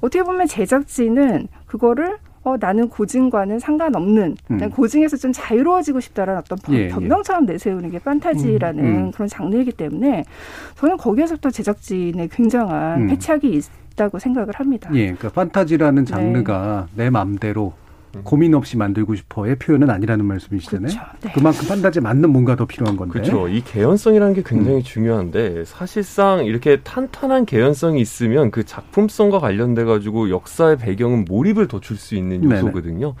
어떻게 보면 제작진은 그거를 어, 나는 고증과는 상관없는, 음. 난 고증에서 좀 자유로워지고 싶다라는 어떤 변- 예, 예. 변명처럼 내세우는 게 판타지라는 음, 음. 그런 장르이기 때문에 저는 거기에서부터 제작진의 굉장한 음. 패착이 있다고 생각을 합니다. 예, 그러니까 판타지라는 장르가 내 맘대로 고민 없이 만들고 싶어의 표현은 아니라는 말씀이시잖아요. 그렇죠. 네. 그만큼 판타지에 맞는 뭔가 더 필요한 건데. 그렇죠. 이 개연성이라는 게 굉장히 음. 중요한데 사실상 이렇게 탄탄한 개연성이 있으면 그 작품성과 관련돼 가지고 역사의 배경은 몰입을 더 줄 수 있는 네네. 요소거든요.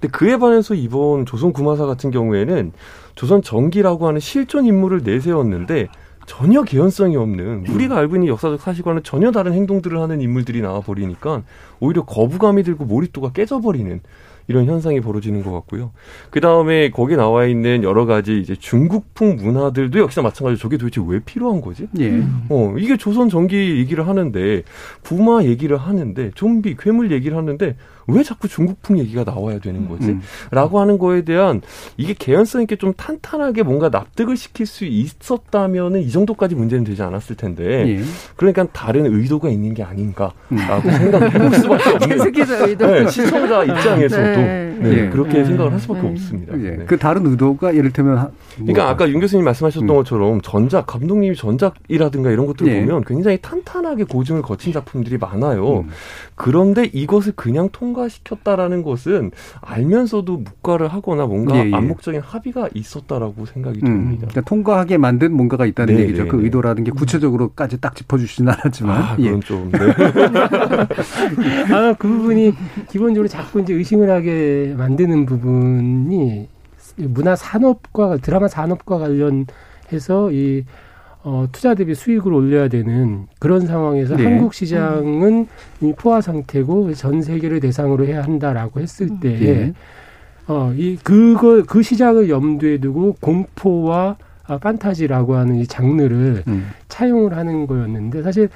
근데 그에 반해서 이번 조선 구마사 같은 경우에는 조선 정기라고 하는 실존 인물을 내세웠는데 전혀 개연성이 없는 우리가 알고 있는 역사적 사실과는 전혀 다른 행동들을 하는 인물들이 나와 버리니까 오히려 거부감이 들고 몰입도가 깨져버리는 이런 현상이 벌어지는 것 같고요. 그 다음에 거기 나와 있는 여러 가지 이제 중국풍 문화들도 역시나 마찬가지로 저게 도대체 왜 필요한 거지? 예. 어, 이게 조선 전기 얘기를 하는데, 부마 얘기를 하는데, 좀비, 괴물 얘기를 하는데, 왜 자꾸 중국풍 얘기가 나와야 되는 거지? 음. 라고 하는 거에 대한 이게 개연성 있게 좀 탄탄하게 뭔가 납득을 시킬 수 있었다면은 이 정도까지 문제는 되지 않았을 텐데, 예. 그러니까 다른 의도가 있는 게 아닌가라고 음. 생각해볼 수밖에 없는 계속해서 의도. 네, 시청자 입장에서도 네. 네. 그렇게 생각을 할 수밖에 없습니다. 네. 그 다른 의도가 예를 들면 뭐 그러니까 아까 윤 교수님 말씀하셨던 음. 것처럼 전작 감독님이 전작이라든가 이런 것들 을 보면 굉장히 탄탄하게 고증을 거친 작품들이 많아요. 음. 그런데 이것을 그냥 통 과시켰다라는 것은 알면서도 묵과를 하거나 뭔가 예, 예. 암묵적인 합의가 있었다라고 생각이 음, 듭니다. 그러니까 통과하게 만든 뭔가가 있다는 네, 얘기죠. 네, 그 네. 의도라는 게 구체적으로까지 딱 짚어주시진 않았지만. 아, 그건 예. 좀. 네. 아, 그 부분이 기본적으로 자꾸 이제 의심을 하게 만드는 부분이 문화 산업과 드라마 산업과 관련해서 이 어, 투자 대비 수익을 올려야 되는 그런 상황에서 네. 한국 시장은 이 포화 상태고 전 세계를 대상으로 해야 한다라고 했을 때, 네. 어, 이 그거 그 시장을 염두에 두고 공포와 아, 판타지라고 하는 이 장르를 음. 차용을 하는 거였는데 사실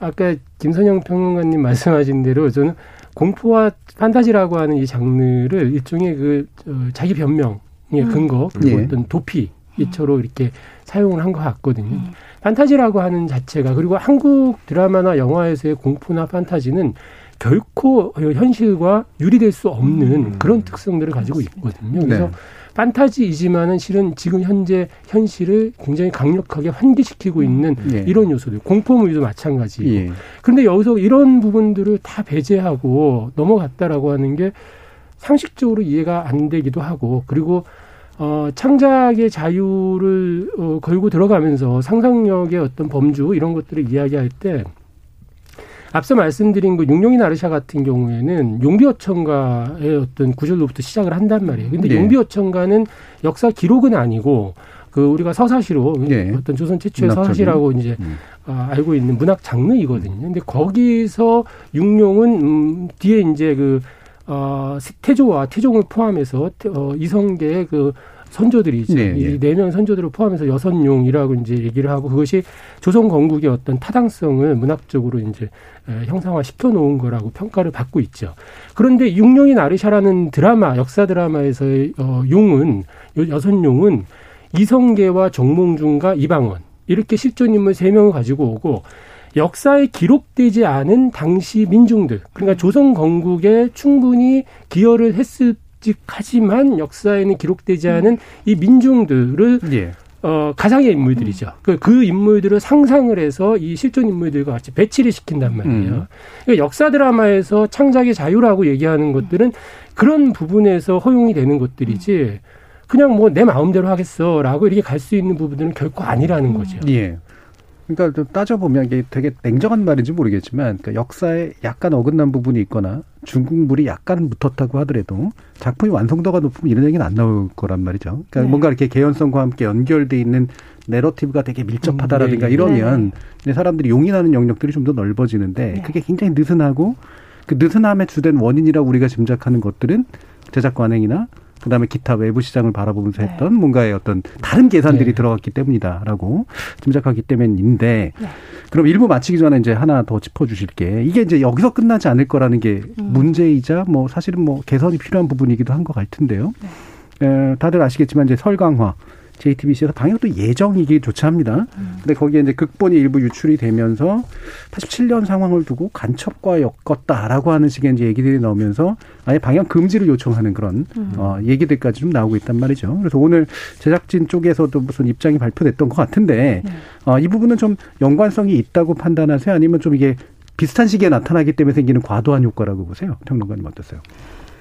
아까 김선영 평론가님 말씀하신 대로 저는 공포와 판타지라고 하는 이 장르를 일종의 그 어, 자기 변명의 음. 근거 그리고 예. 어떤 도피 이처로 이렇게 사용을 한 것 같거든요. 음. 판타지라고 하는 자체가 그리고 한국 드라마나 영화에서의 공포나 판타지는 결코 현실과 유리될 수 없는 음. 그런 특성들을 가지고 있거든요. 그래서 네. 판타지이지만은 실은 지금 현재 현실을 굉장히 강력하게 환기시키고 있는 예. 이런 요소들, 공포물도 마찬가지고. 예. 그런데 여기서 이런 부분들을 다 배제하고 넘어갔다라고 하는 게 상식적으로 이해가 안 되기도 하고, 그리고 어, 창작의 자유를 어, 걸고 들어가면서 상상력의 어떤 범주 이런 것들을 이야기할 때 앞서 말씀드린 그 용용이 나르샤 같은 경우에는 용비어천가의 어떤 구절로부터 시작을 한단 말이에요. 근데 네. 용비어천가는 역사 기록은 아니고 그 우리가 서사시로 네. 어떤 조선 최초의 서사시라고 이제 음. 아, 알고 있는 문학 장르이거든요. 근데 거기서 육룡은 음, 뒤에 이제 그 어, 태조와 태종을 포함해서 어, 이성계의 그 선조들이죠. 네, 이네명 선조들을 포함해서 여선용이라고 이제 얘기를 하고 그것이 조선 건국의 어떤 타당성을 문학적으로 이제 형상화 시켜 놓은 거라고 평가를 받고 있죠. 그런데 육룡이 나르샤라는 드라마, 역사 드라마에서의 어, 용은 여선용은 이성계와 정몽준과 이방원 이렇게 실존 인물 세 명을 가지고 오고 역사에 기록되지 않은 당시 민중들, 그러니까 조선 건국에 충분히 기여를 했을 직하지만 역사에는 기록되지 않은 이 민중들을 예. 어, 가상의 인물들이죠. 그, 그 인물들을 상상을 해서 이 실존 인물들과 같이 배치를 시킨단 말이에요. 음. 그러니까 역사 드라마에서 창작의 자유라고 얘기하는 것들은 그런 부분에서 허용이 되는 것들이지 그냥 뭐 내 마음대로 하겠어라고 이렇게 갈 수 있는 부분들은 결코 아니라는 거죠. 예. 그러니까 좀 따져보면 이게 되게 냉정한 말인지 모르겠지만 그러니까 역사에 약간 어긋난 부분이 있거나 중국물이 약간 묻었다고 하더라도 작품이 완성도가 높으면 이런 얘기는 안 나올 거란 말이죠. 그러니까 네. 뭔가 이렇게 개연성과 함께 연결돼 있는 내러티브가 되게 밀접하다라든가 음, 네. 이러면 네. 사람들이 용인하는 영역들이 좀 더 넓어지는데 네. 그게 굉장히 느슨하고 그 느슨함에 주된 원인이라고 우리가 짐작하는 것들은 제작 관행이나 그다음에 기타 외부 시장을 바라보면서 네. 했던 네. 뭔가의 어떤 다른 계산들이 네. 들어갔기 때문이다라고 짐작하기 때문인데 네. 그럼 일부 마치기 전에 이제 하나 더 짚어주실 게 이게 이제 여기서 끝나지 않을 거라는 게 음. 문제이자 뭐 사실은 뭐 개선이 필요한 부분이기도 한 것 같은데요. 네. 에, 다들 아시겠지만 이제 설강화 JTBC에서 방역도 예정이기 조차합니다. 음. 근데 거기에 이제 극본이 일부 유출이 되면서 87년 상황을 두고 간첩과 엮었다라고 하는 식의 이제 얘기들이 나오면서 아예 방역 금지를 요청하는 그런 음. 어, 얘기들까지 좀 나오고 있단 말이죠. 그래서 오늘 제작진 쪽에서도 무슨 입장이 발표됐던 것 같은데 네. 어, 이 부분은 좀 연관성이 있다고 판단하세요? 아니면 좀 이게 비슷한 시기에 나타나기 때문에 생기는 과도한 효과라고 보세요? 평론가님 어떠세요?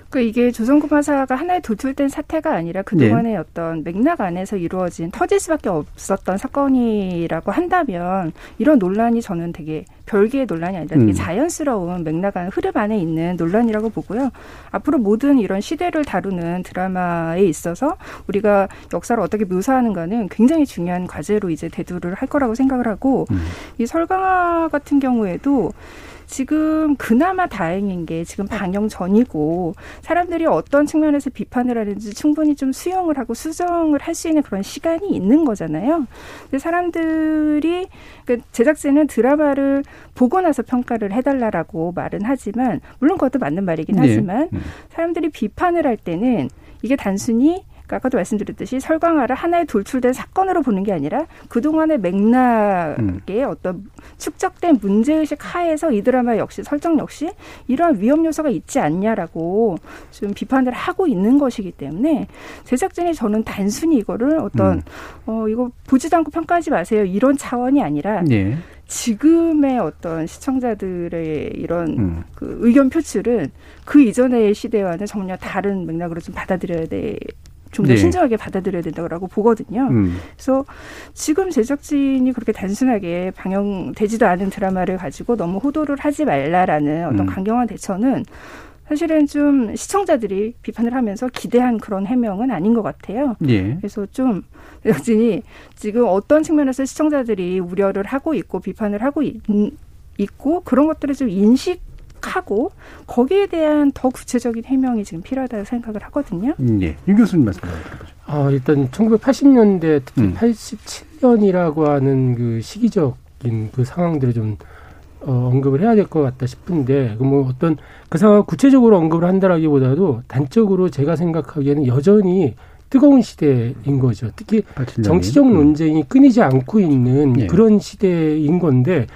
그 이게 조선구마사가 하나의 도출된 사태가 아니라 그동안의 네. 어떤 맥락 안에서 이루어진 터질 수밖에 없었던 사건이라고 한다면 이런 논란이 저는 되게 별개의 논란이 아니라 되게 음. 자연스러운 맥락 안 흐름 안에 있는 논란이라고 보고요. 앞으로 모든 이런 시대를 다루는 드라마에 있어서 우리가 역사를 어떻게 묘사하는가는 굉장히 중요한 과제로 이제 대두를 할 거라고 생각을 하고 음. 이 설강화 같은 경우에도 지금 그나마 다행인 게 지금 방영 전이고 사람들이 어떤 측면에서 비판을 하는지 충분히 좀 수용을 하고 수정을 할 수 있는 그런 시간이 있는 거잖아요. 근데 사람들이 그 제작진은 드라마를 보고 나서 평가를 해달라라고 말은 하지만 물론 그것도 맞는 말이긴 네. 하지만 사람들이 비판을 할 때는 이게 단순히 그러니까 아까도 말씀드렸듯이 설광화를 하나의 돌출된 사건으로 보는 게 아니라 그동안의 맥락에 음. 어떤 축적된 문제의식 하에서 이 드라마 역시 설정 역시 이러한 위험 요소가 있지 않냐라고 좀 비판을 하고 있는 것이기 때문에 제작진이 저는 단순히 이거를 어떤 음. 어 이거 보지도 않고 평가하지 마세요 이런 차원이 아니라 네. 지금의 어떤 시청자들의 이런 음. 그 의견 표출은 그 이전의 시대와는 전혀 다른 맥락으로 좀 받아들여야 돼. 좀더 네. 신중하게 받아들여야 된다고 보거든요. 음. 그래서 지금 제작진이 그렇게 단순하게 방영되지도 않은 드라마를 가지고 너무 호도를 하지 말라라는 어떤 음. 강경한 대처는 사실은 좀 시청자들이 비판을 하면서 기대한 그런 해명은 아닌 것 같아요. 예. 그래서 좀 여진이 지금 어떤 측면에서 시청자들이 우려를 하고 있고 비판을 하고 있, 고 그런 것들을 좀 인식 하고 거기에 대한 더 구체적인 해명이 지금 필요하다고 생각을 하거든요. 음, 예. 유 교수님 말씀 드려보죠. 아, 일단 1980년대 특히 음. 87년이라고 하는 그 시기적인 그 상황들을 좀 어, 언급을 해야 될 것 같다 싶은데 그뭐 어떤 그 상황 구체적으로 언급을 한다라기보다도 단적으로 제가 생각하기에는 여전히 뜨거운 시대인 거죠. 특히 정치적 음. 논쟁이 끊이지 않고 있는 네. 그런 시대인 건데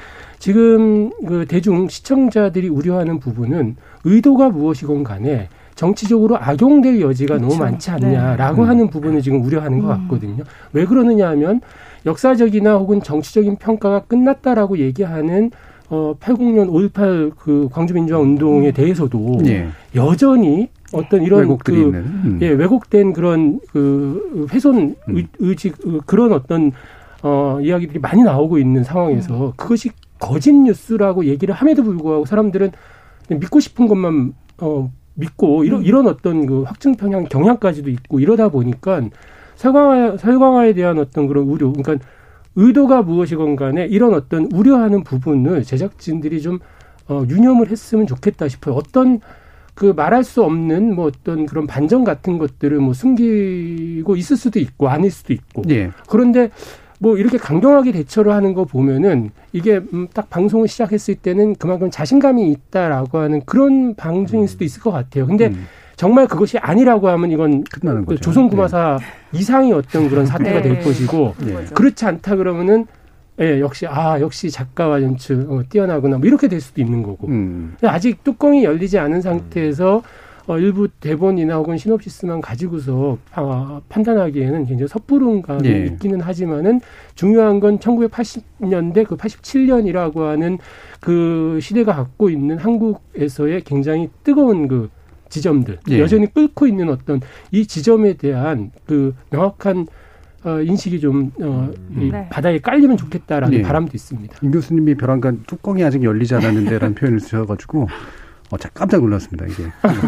지금 그 대중 시청자들이 우려하는 부분은 의도가 무엇이건 간에 정치적으로 악용될 여지가 그렇죠. 너무 많지 않냐라고 네. 하는 부분을 지금 우려하는 것 음. 같거든요. 왜 그러느냐 하면 역사적이나 혹은 정치적인 평가가 끝났다라고 얘기하는 어 80년 5.18 그 광주민주화 운동에 음. 대해서도 네. 여전히 어떤 이런 왜곡들이 그, 있는. 음. 예, 왜곡된 그런 그 훼손 음. 의지 그 그런 어떤 어 이야기들이 많이 나오고 있는 상황에서 음. 그것이 거짓 뉴스라고 얘기를 함에도 불구하고 사람들은 믿고 싶은 것만 어 믿고 이런 음. 이런 어떤 그 확증 평양 경향까지도 있고 이러다 보니까 설광화 설광화에 대한 어떤 그런 우려 그러니까 의도가 무엇이건 간에 이런 어떤 우려하는 부분을 제작진들이 좀 어, 유념을 했으면 좋겠다 싶어요. 어떤 그 말할 수 없는 뭐 어떤 그런 반전 같은 것들을 뭐 숨기고 있을 수도 있고 아닐 수도 있고. 예. 그런데 뭐 이렇게 강경하게 대처를 하는 거 보면은 이게 음, 딱 방송을 시작했을 때는 그만큼 자신감이 있다라고 하는 그런 방송일 수도 있을 것 같아요. 근데 음. 정말 그것이 아니라고 하면 이건 그 조선구마사 네. 이상의 어떤 그런 사태가 네. 될 것이고 네. 그렇지 않다 그러면은 예, 역시 아 역시 작가와 연출 어, 뛰어나구나 뭐 이렇게 될 수도 있는 거고 음. 아직 뚜껑이 열리지 않은 상태에서 어, 일부 대본이나 혹은 시놉시스만 가지고서 아, 판단하기에는 굉장히 섣부른 감이 예. 있기는 하지만은 중요한 건 1980년대 그 87년이라고 하는 그 시대가 갖고 있는 한국에서의 굉장히 뜨거운 그 지점들 예. 여전히 끓고 있는 어떤 이 지점에 대한 그 명확한 어, 인식이 좀 어, 음. 네. 바다에 깔리면 좋겠다라는 네. 바람도 있습니다. 임 교수님이 벼랑간 뚜껑이 아직 열리지 않았는데라는 표현을 쓰셔가지고 어, 깜짝 놀랐습니다, 이게.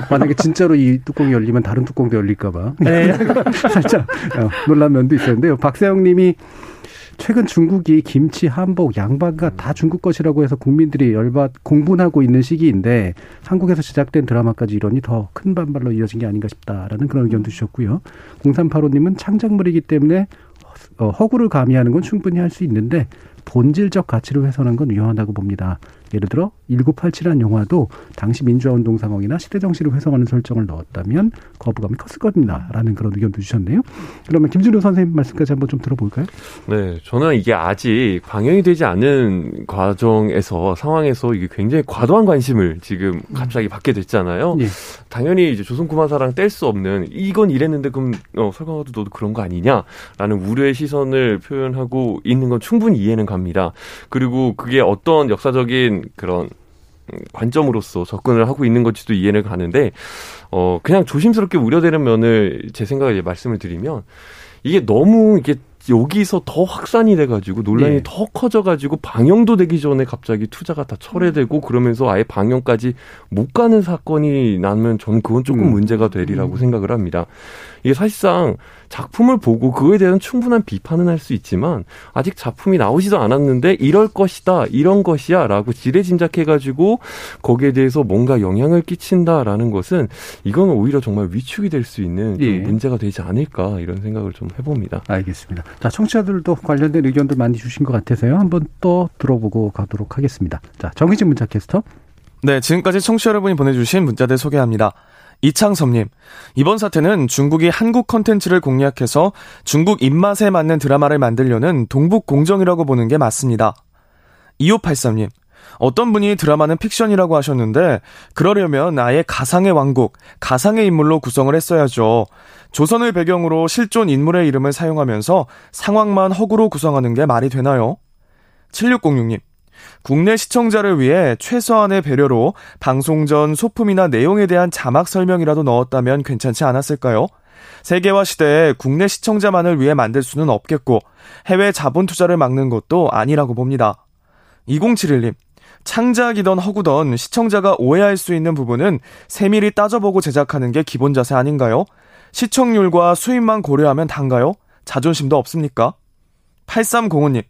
만약에 진짜로 이 뚜껑이 열리면 다른 뚜껑도 열릴까봐. 네. 살짝 어, 놀란 면도 있었는데요. 박세영 님이 최근 중국이 김치, 한복, 양반가 다 중국 것이라고 해서 국민들이 열받 공분하고 있는 시기인데 한국에서 제작된 드라마까지 이러니 더 큰 반발로 이어진 게 아닌가 싶다라는 그런 의견도 주셨고요. 0385님은 창작물이기 때문에 허구를 가미하는 건 충분히 할 수 있는데 본질적 가치를 훼손한 건 위험하다고 봅니다. 예를 들어 1987이라는 영화도 당시 민주화 운동 상황이나 시대 정신을 회상하는 설정을 넣었다면 거부감이 컸을 겁니다라는 그런 의견도 주셨네요. 그러면 김준호 선생님 말씀까지 한번 좀 들어볼까요? 네, 저는 이게 아직 방영이 되지 않은 과정에서 상황에서 이게 굉장히 과도한 관심을 지금 갑자기 받게 됐잖아요. 예. 당연히 이제 조선구마사랑 뗄 수 없는 이건 이랬는데 그럼 어, 설광화도 너도 그런 거 아니냐라는 우려의 시선을 표현하고 있는 건 충분히 이해는 갑니다. 그리고 그게 어떤 역사적인 그런 관점으로서 접근을 하고 있는 것지도 이해를 가는데 어 그냥 조심스럽게 우려되는 면을 제 생각에 말씀을 드리면 이게 너무 이게 여기서 더 확산이 돼가지고 논란이 네. 더 커져가지고 방영도 되기 전에 갑자기 투자가 다 철회되고 그러면서 아예 방영까지 못 가는 사건이 나면 저는 그건 조금 음. 문제가 되리라고 음. 생각을 합니다. 이게 사실상 작품을 보고 그거에 대한 충분한 비판은 할 수 있지만 아직 작품이 나오지도 않았는데 이럴 것이다 이런 것이야라고 지레짐작해가지고 거기에 대해서 뭔가 영향을 끼친다라는 것은 이건 오히려 정말 위축이 될 수 있는 예. 문제가 되지 않을까 이런 생각을 좀 해봅니다. 알겠습니다. 자 청취자들도 관련된 의견들 많이 주신 것 같아서요 한번 또 들어보고 가도록 하겠습니다. 자 정희진 문자 캐스터. 네 지금까지 청취자 여러분이 보내주신 문자들 소개합니다. 이창섭님, 이번 사태는 중국이 한국 컨텐츠를 공략해서 중국 입맛에 맞는 드라마를 만들려는 동북 공정이라고 보는 게 맞습니다. 2583님, 어떤 분이 드라마는 픽션이라고 하셨는데, 그러려면 아예 가상의 왕국, 가상의 인물로 구성을 했어야죠. 조선을 배경으로 실존 인물의 이름을 사용하면서 상황만 허구로 구성하는 게 말이 되나요? 7606님, 국내 시청자를 위해 최소한의 배려로 방송 전 소품이나 내용에 대한 자막 설명이라도 넣었다면 괜찮지 않았을까요? 세계화 시대에 국내 시청자만을 위해 만들 수는 없겠고 해외 자본 투자를 막는 것도 아니라고 봅니다. 2071님, 창작이던 허구던 시청자가 오해할 수 있는 부분은 세밀히 따져보고 제작하는 게 기본 자세 아닌가요? 시청률과 수입만 고려하면 단가요? 자존심도 없습니까? 8305님,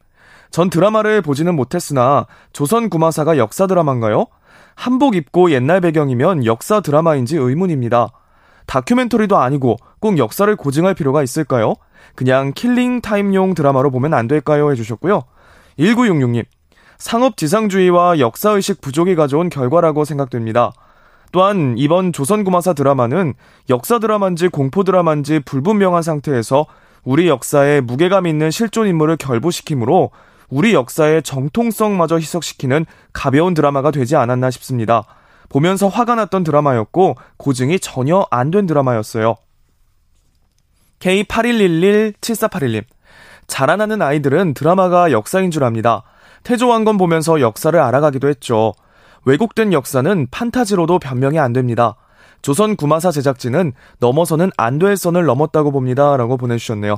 전 드라마를 보지는 못했으나 조선 구마사가 역사 드라마인가요? 한복 입고 옛날 배경이면 역사 드라마인지 의문입니다. 다큐멘터리도 아니고 꼭 역사를 고증할 필요가 있을까요? 그냥 killing time용 드라마로 보면 안 될까요? 해주셨고요. 1966님, 상업지상주의와 역사의식 부족이 가져온 결과라고 생각됩니다. 또한 이번 조선구마사 드라마는 역사 드라마인지 공포 드라마인지 불분명한 상태에서 우리 역사에 무게감 있는 실존 인물을 결부시키므로 우리 역사의 정통성마저 희석시키는 가벼운 드라마가 되지 않았나 싶습니다. 보면서 화가 났던 드라마였고 고증이 전혀 안 된 드라마였어요. K81117481님. 자라나는 아이들은 드라마가 역사인 줄 압니다. 태조왕건 보면서 역사를 알아가기도 했죠. 왜곡된 역사는 판타지로도 변명이 안 됩니다. 조선 구마사 제작진은 넘어서는 안 될 선을 넘었다고 봅니다. 라고 보내주셨네요.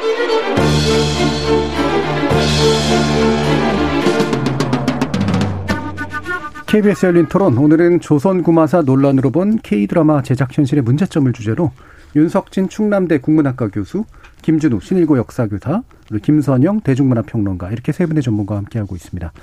KBS 열린 토론 오늘은 조선구마사 논란으로 본 K드라마 제작 현실의 문제점을 주제로 윤석진 충남대 국문학과 교수, 김준우 신일고 역사교사, 그리고 김선영 대중문화평론가 이렇게 세 분의 전문가와 함께하고 있습니다.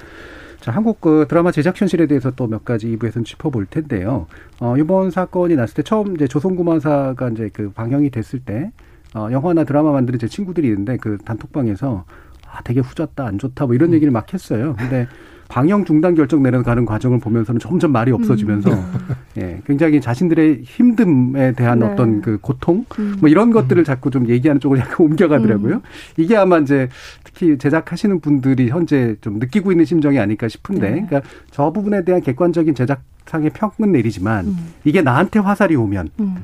자, 한국 그 드라마 제작 현실에 대해서 또 몇 가지 2부에서는 짚어볼 텐데요. 어, 이번 사건이 났을 때 처음 이제 조선구마사가 이제 그 방영이 됐을 때 어, 영화나 드라마 만드는 제 친구들이 있는데 그 단톡방에서 아, 되게 후졌다, 안 좋다, 뭐 이런 얘기를 막 했어요. 근데 방영 중단 결정 내려가는 과정을 보면서는 점점 말이 없어지면서 음. 예, 굉장히 자신들의 힘듦에 대한 네. 어떤 그 고통 음. 뭐 이런 것들을 자꾸 좀 얘기하는 쪽으로 약간 옮겨가더라고요. 음. 이게 아마 이제 특히 제작하시는 분들이 현재 좀 느끼고 있는 심정이 아닐까 싶은데, 네. 그러니까 저 부분에 대한 객관적인 제작상의 평은 내리지만 음. 이게 나한테 화살이 오면. 음.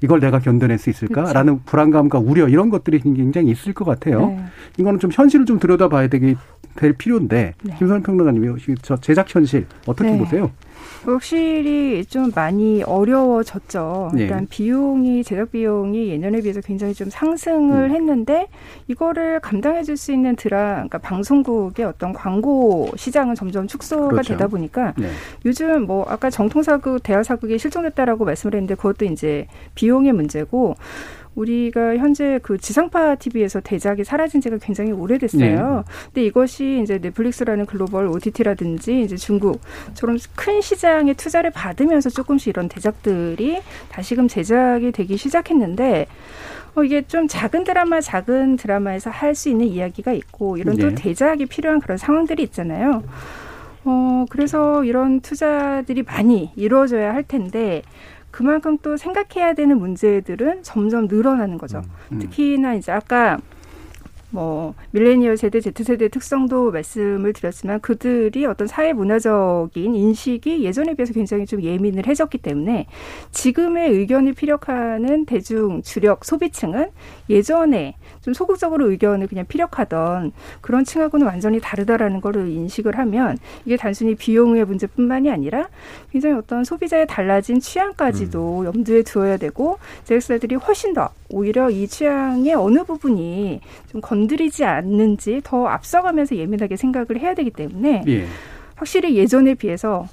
이걸 내가 견뎌낼 수 있을까라는 그렇죠. 불안감과 우려 이런 것들이 굉장히 있을 것 같아요. 네. 이거는 좀 현실을 좀 들여다봐야 되기 될 필요인데 네. 김선 평론가님 저 제작 현실 어떻게 네. 보세요? 확실히 좀 많이 어려워졌죠. 네. 일단 비용이 제작 비용이 예년에 비해서 굉장히 좀 상승을 음. 했는데 이거를 감당해 줄 수 있는 드라 그러니까 방송국의 어떤 광고 시장은 점점 축소가 그렇죠. 되다 보니까 네. 요즘 뭐 아까 정통사극 대하사극이 실종됐다라고 말씀을 했는데 그것도 이제 비용의 문제고 우리가 현재 그 지상파 TV에서 대작이 사라진 지가 굉장히 오래됐어요. 네. 근데 이것이 이제 넷플릭스라는 글로벌 OTT라든지 이제 중국처럼 큰 시장에 투자를 받으면서 조금씩 이런 대작들이 다시금 제작이 되기 시작했는데 어, 이게 좀 작은 드라마, 작은 드라마에서 할 수 있는 이야기가 있고 이런 네. 또 대작이 필요한 그런 상황들이 있잖아요. 어, 그래서 이런 투자들이 많이 이루어져야 할 텐데 그만큼 또 생각해야 되는 문제들은 점점 늘어나는 거죠. 음, 음. 특히나 이제 아까 뭐 밀레니얼 세대, Z 세대 특성도 말씀을 드렸지만 그들이 어떤 사회 문화적인 인식이 예전에 비해서 굉장히 좀 예민을 해졌기 때문에 지금의 의견을 피력하는 대중 주력 소비층은 예전에 좀 소극적으로 의견을 그냥 피력하던 그런 층하고는 완전히 다르다라는 거를 인식을 하면 이게 단순히 비용의 문제뿐만이 아니라 굉장히 어떤 소비자의 달라진 취향까지도 음. 염두에 두어야 되고 제작사들이 훨씬 더 오히려 이 취향의 어느 부분이 좀 건 드리지 않는지 더 앞서가면서 예민하게 생각을 해야 되기 때문에 예. 확실히 예전에 비해서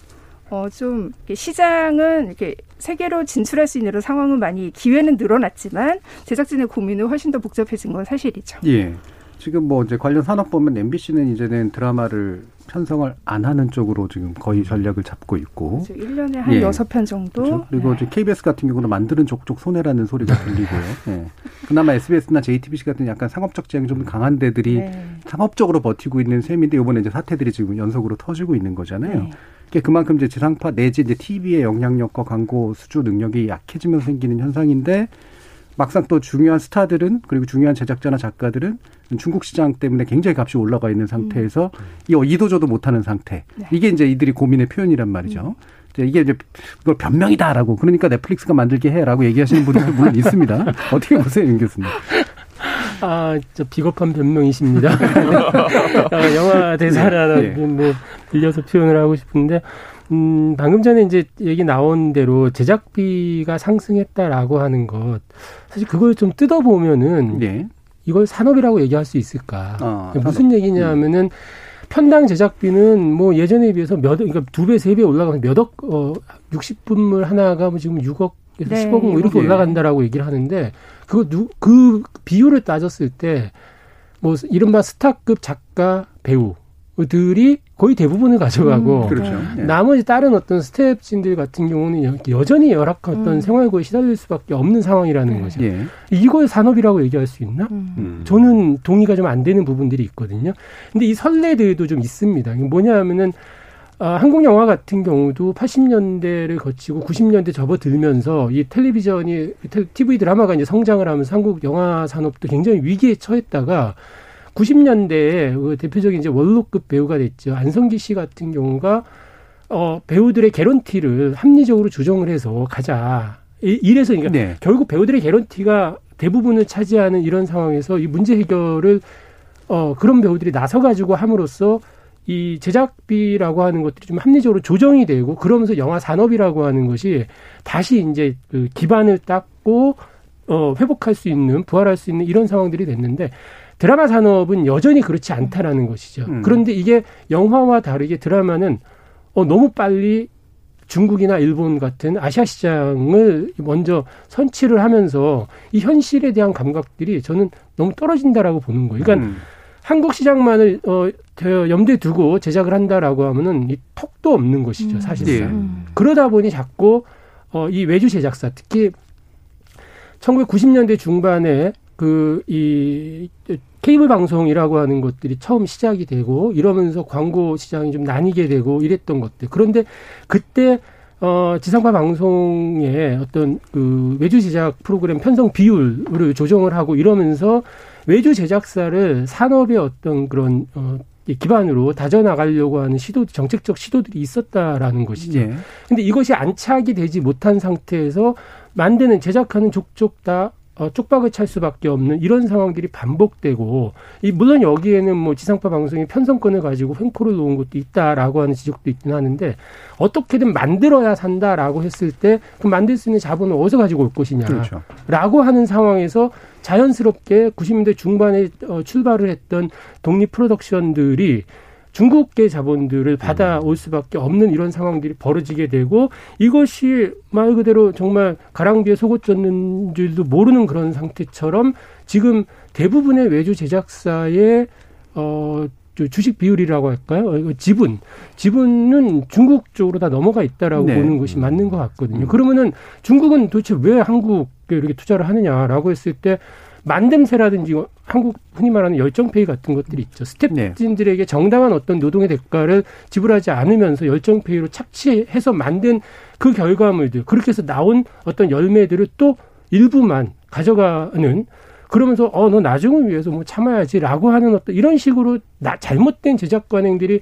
어, 좀, 시장은 이렇게 세계로 진출할 수 있는 상황은 많이 기회는 늘어났지만 제작진의 고민은 훨씬 더 복잡해진 건 사실이죠. 예. 지금 뭐 이제 관련 산업 보면 MBC는 이제는 드라마를 편성을 안 하는 쪽으로 지금 거의 전략을 잡고 있고. 그렇죠. 1년에 한 예. 6편 정도. 그렇죠. 그리고 네. 이제 KBS 같은 경우는 만드는 족족 손해라는 소리가 들리고요. 예. 그나마 SBS나 JTBC 같은 약간 상업적 지향이 좀 강한 데들이 네. 상업적으로 버티고 있는 셈인데 이번에 이제 사태들이 지금 연속으로 터지고 있는 거잖아요. 네. 그게 그만큼 이제 지상파 내지 이제 TV의 영향력과 광고 수주 능력이 약해지면서 생기는 현상인데 막상 또 중요한 스타들은 그리고 중요한 제작자나 작가들은 중국 시장 때문에 굉장히 값이 올라가 있는 상태에서 음. 이 이도저도 못하는 상태. 네. 이게 이제 이들이 고민의 표현이란 말이죠. 음. 이게 이제 그걸 변명이다라고 그러니까 넷플릭스가 만들게 해라고 얘기하시는 분들도 물론 있습니다. 어떻게 보세요, 윤 교수님? 아, 저 비겁한 변명이십니다. 아, 영화 대사라는 네. 뭐 빌려서 표현을 하고 싶은데 음, 방금 전에 이제 얘기 나온 대로 제작비가 상승했다라고 하는 것 사실 그걸 좀 뜯어보면은 네. 이걸 산업이라고 얘기할 수 있을까? 아, 무슨 얘기냐면은 편당 제작비는 뭐 예전에 비해서 몇, 그러니까 두 배, 세 배 올라가서 몇 억, 어, 60분물 하나가 뭐 지금 6억, 네. 10억 뭐 이렇게 올라간다라고 얘기를 하는데 그거 누, 그 비율을 따졌을 때 뭐 이른바 스타급 작가 배우 들이 거의 대부분을 가져가고 음, 그렇죠. 네. 나머지 다른 어떤 스텝진들 같은 경우는 여전히 열악한 어떤 음. 생활고에 시달릴 수밖에 없는 상황이라는 네. 거죠. 예. 이걸 산업이라고 얘기할 수 있나? 음. 음. 저는 동의가 좀 안 되는 부분들이 있거든요. 근데 이 선례들도 좀 있습니다. 뭐냐 하면은 아, 한국 영화 같은 경우도 80년대를 거치고 90년대 접어들면서 이 텔레비전이 TV 드라마가 이제 성장을 하면서 한국 영화 산업도 굉장히 위기에 처했다가 90년대에 그 대표적인 이제 원로급 배우가 됐죠. 안성기 씨 같은 경우가 어, 배우들의 개런티를 합리적으로 조정을 해서 가자. 이래서 그러니까 네. 결국 배우들의 개런티가 대부분을 차지하는 이런 상황에서 이 문제 해결을 어, 그런 배우들이 나서 가지고 함으로써 이 제작비라고 하는 것들이 좀 합리적으로 조정이 되고 그러면서 영화 산업이라고 하는 것이 다시 이제 그 기반을 닦고 어, 회복할 수 있는 부활할 수 있는 이런 상황들이 됐는데 드라마 산업은 여전히 그렇지 않다라는 것이죠. 음. 그런데 이게 영화와 다르게 드라마는 어, 너무 빨리 중국이나 일본 같은 아시아 시장을 먼저 선취를 하면서 이 현실에 대한 감각들이 저는 너무 떨어진다라고 보는 거예요. 그러니까 음. 한국 시장만을 어, 염두에 두고 제작을 한다라고 하면은 이 턱도 없는 것이죠, 음. 사실상. 음. 그러다 보니 자꾸 어, 이 외주 제작사 특히 1990년대 중반에 그 이 케이블 방송이라고 하는 것들이 처음 시작이 되고 이러면서 광고 시장이 좀 나뉘게 되고 이랬던 것들. 그런데 그때 어 지상파 방송의 어떤 그 외주 제작 프로그램 편성 비율을 조정을 하고 이러면서 외주 제작사를 산업의 어떤 그런 어 기반으로 다져나가려고 하는 시도, 정책적 시도들이 있었다라는 것이죠. 예. 근데 이것이 안착이 되지 못한 상태에서 만드는, 제작하는 족족 다 어, 쪽박을 찰 수밖에 없는 이런 상황들이 반복되고 이 물론 여기에는 뭐 지상파 방송이 편성권을 가지고 횡포를 놓은 것도 있다라고 하는 지적도 있긴 하는데 어떻게든 만들어야 산다라고 했을 때 그 만들 수 있는 자본을 어디서 가지고 올 것이냐라고 그렇죠. 하는 상황에서 자연스럽게 90년대 중반에 어, 출발을 했던 독립 프로덕션들이 중국계 자본들을 받아올 수밖에 없는 이런 상황들이 벌어지게 되고 이것이 말 그대로 정말 가랑비에 속옷 젖는 줄도 모르는 그런 상태처럼 지금 대부분의 외주 제작사의 어 주식 비율이라고 할까요? 어, 지분, 지분은 중국 쪽으로 다 넘어가 있다라고 네. 보는 것이 맞는 것 같거든요. 그러면은 중국은 도대체 왜 한국에 이렇게 투자를 하느냐라고 했을 때 만듦새라든지 한국 흔히 말하는 열정페이 같은 것들이 있죠. 스태프진들에게 네. 정당한 어떤 노동의 대가를 지불하지 않으면서 열정페이로 착취해서 만든 그 결과물들 그렇게 해서 나온 어떤 열매들을 또 일부만 가져가는 그러면서 어 너 나중을 위해서 뭐 참아야지라고 하는 어떤 이런 식으로 나 잘못된 제작 관행들이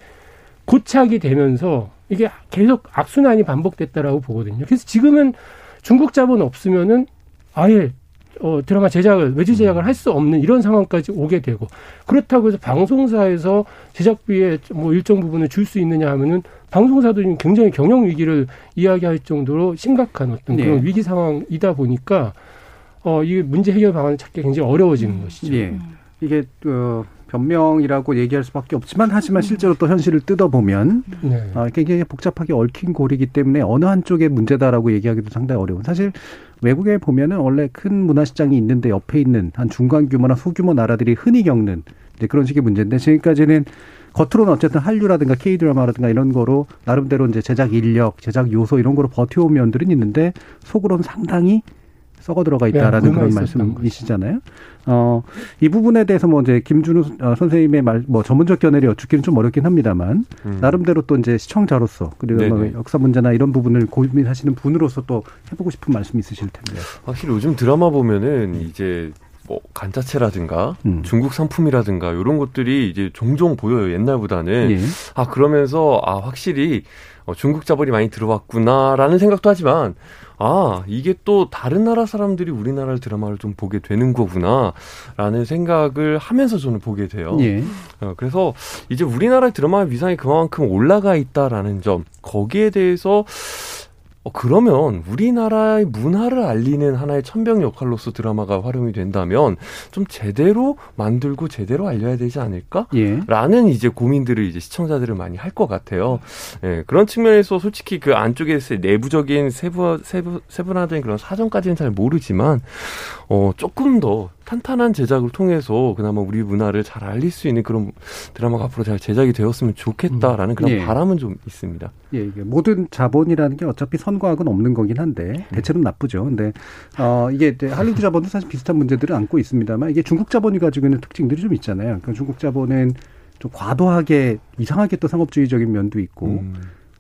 고착이 되면서 이게 계속 악순환이 반복됐다라고 보거든요. 그래서 지금은 중국 자본 없으면은 아예 어, 드라마 제작을 외주 제작을 할 수 없는 이런 상황까지 오게 되고 그렇다고 해서 방송사에서 제작비의 뭐 일정 부분을 줄 수 있느냐 하면은 방송사도 지금 굉장히 경영 위기를 이야기할 정도로 심각한 어떤 그런 네. 위기 상황이다 보니까 어, 이 문제 해결 방안을 찾기 굉장히 어려워지는 것이죠. 예. 이게 어, 변명이라고 얘기할 수밖에 없지만 하지만 실제로 또 현실을 뜯어보면 네. 아, 굉장히 복잡하게 얽힌 고리이기 때문에 어느 한쪽의 문제다라고 얘기하기도 상당히 어려운. 사실 외국에 보면은 원래 큰 문화시장이 있는데 옆에 있는 한 중간 규모나 소규모 나라들이 흔히 겪는 이제 그런 식의 문제인데 지금까지는 겉으로는 어쨌든 한류라든가 K 드라마라든가 이런 거로 나름대로 이제 제작 인력, 제작 요소 이런 거로 버텨온 면들은 있는데 속으로는 상당히 썩어 들어가 있다라는 네, 그런 말씀이시잖아요. 어, 이 부분에 대해서 뭐 이제 김준우 어, 선생님의 말, 뭐 전문적 견해를 여쭙기는 좀 어렵긴 합니다만 음. 나름대로 또 이제 시청자로서 그리고 뭐. 역사 문제나 이런 부분을 고민하시는 분으로서 또 해보고 싶은 말씀 있으실 텐데. 확실히 요즘 드라마 보면은 이제 뭐 간자체라든가 음. 중국 상품이라든가 이런 것들이 이제 종종 보여요 옛날보다는 예. 아 그러면서 아 확실히 어, 중국 자본이 많이 들어왔구나라는 생각도 하지만 아 이게 또 다른 나라 사람들이 우리나라 드라마를 좀 보게 되는 거구나라는 생각을 하면서 저는 보게 돼요. 예. 어, 그래서 이제 우리나라 드라마의 위상이 그만큼 올라가 있다라는 점 거기에 대해서 어, 그러면 우리나라의 문화를 알리는 하나의 천병 역할로서 드라마가 활용이 된다면 좀 제대로 만들고 제대로 알려야 되지 않을까? 예. 라는 이제 고민들을 이제 시청자들은 많이 할 것 같아요. 예, 그런 측면에서 솔직히 그 안쪽에서의 내부적인 세부, 세부, 세분화된 그런 사정까지는 잘 모르지만, 어, 조금 더 탄탄한 제작을 통해서 그나마 우리 문화를 잘 알릴 수 있는 그런 드라마가 앞으로 잘 제작이 되었으면 좋겠다라는 그런 예. 바람은 좀 있습니다. 예, 이게 모든 자본이라는 게 어차피 선과학은 없는 거긴 한데 대체로는 나쁘죠. 근데 어 이게 할리우드 자본도 사실 비슷한 문제들을 안고 있습니다만 이게 중국 자본이 가지고 있는 특징들이 좀 있잖아요. 그러니까 중국 자본은 좀 과도하게 이상하게 또 상업주의적인 면도 있고 음.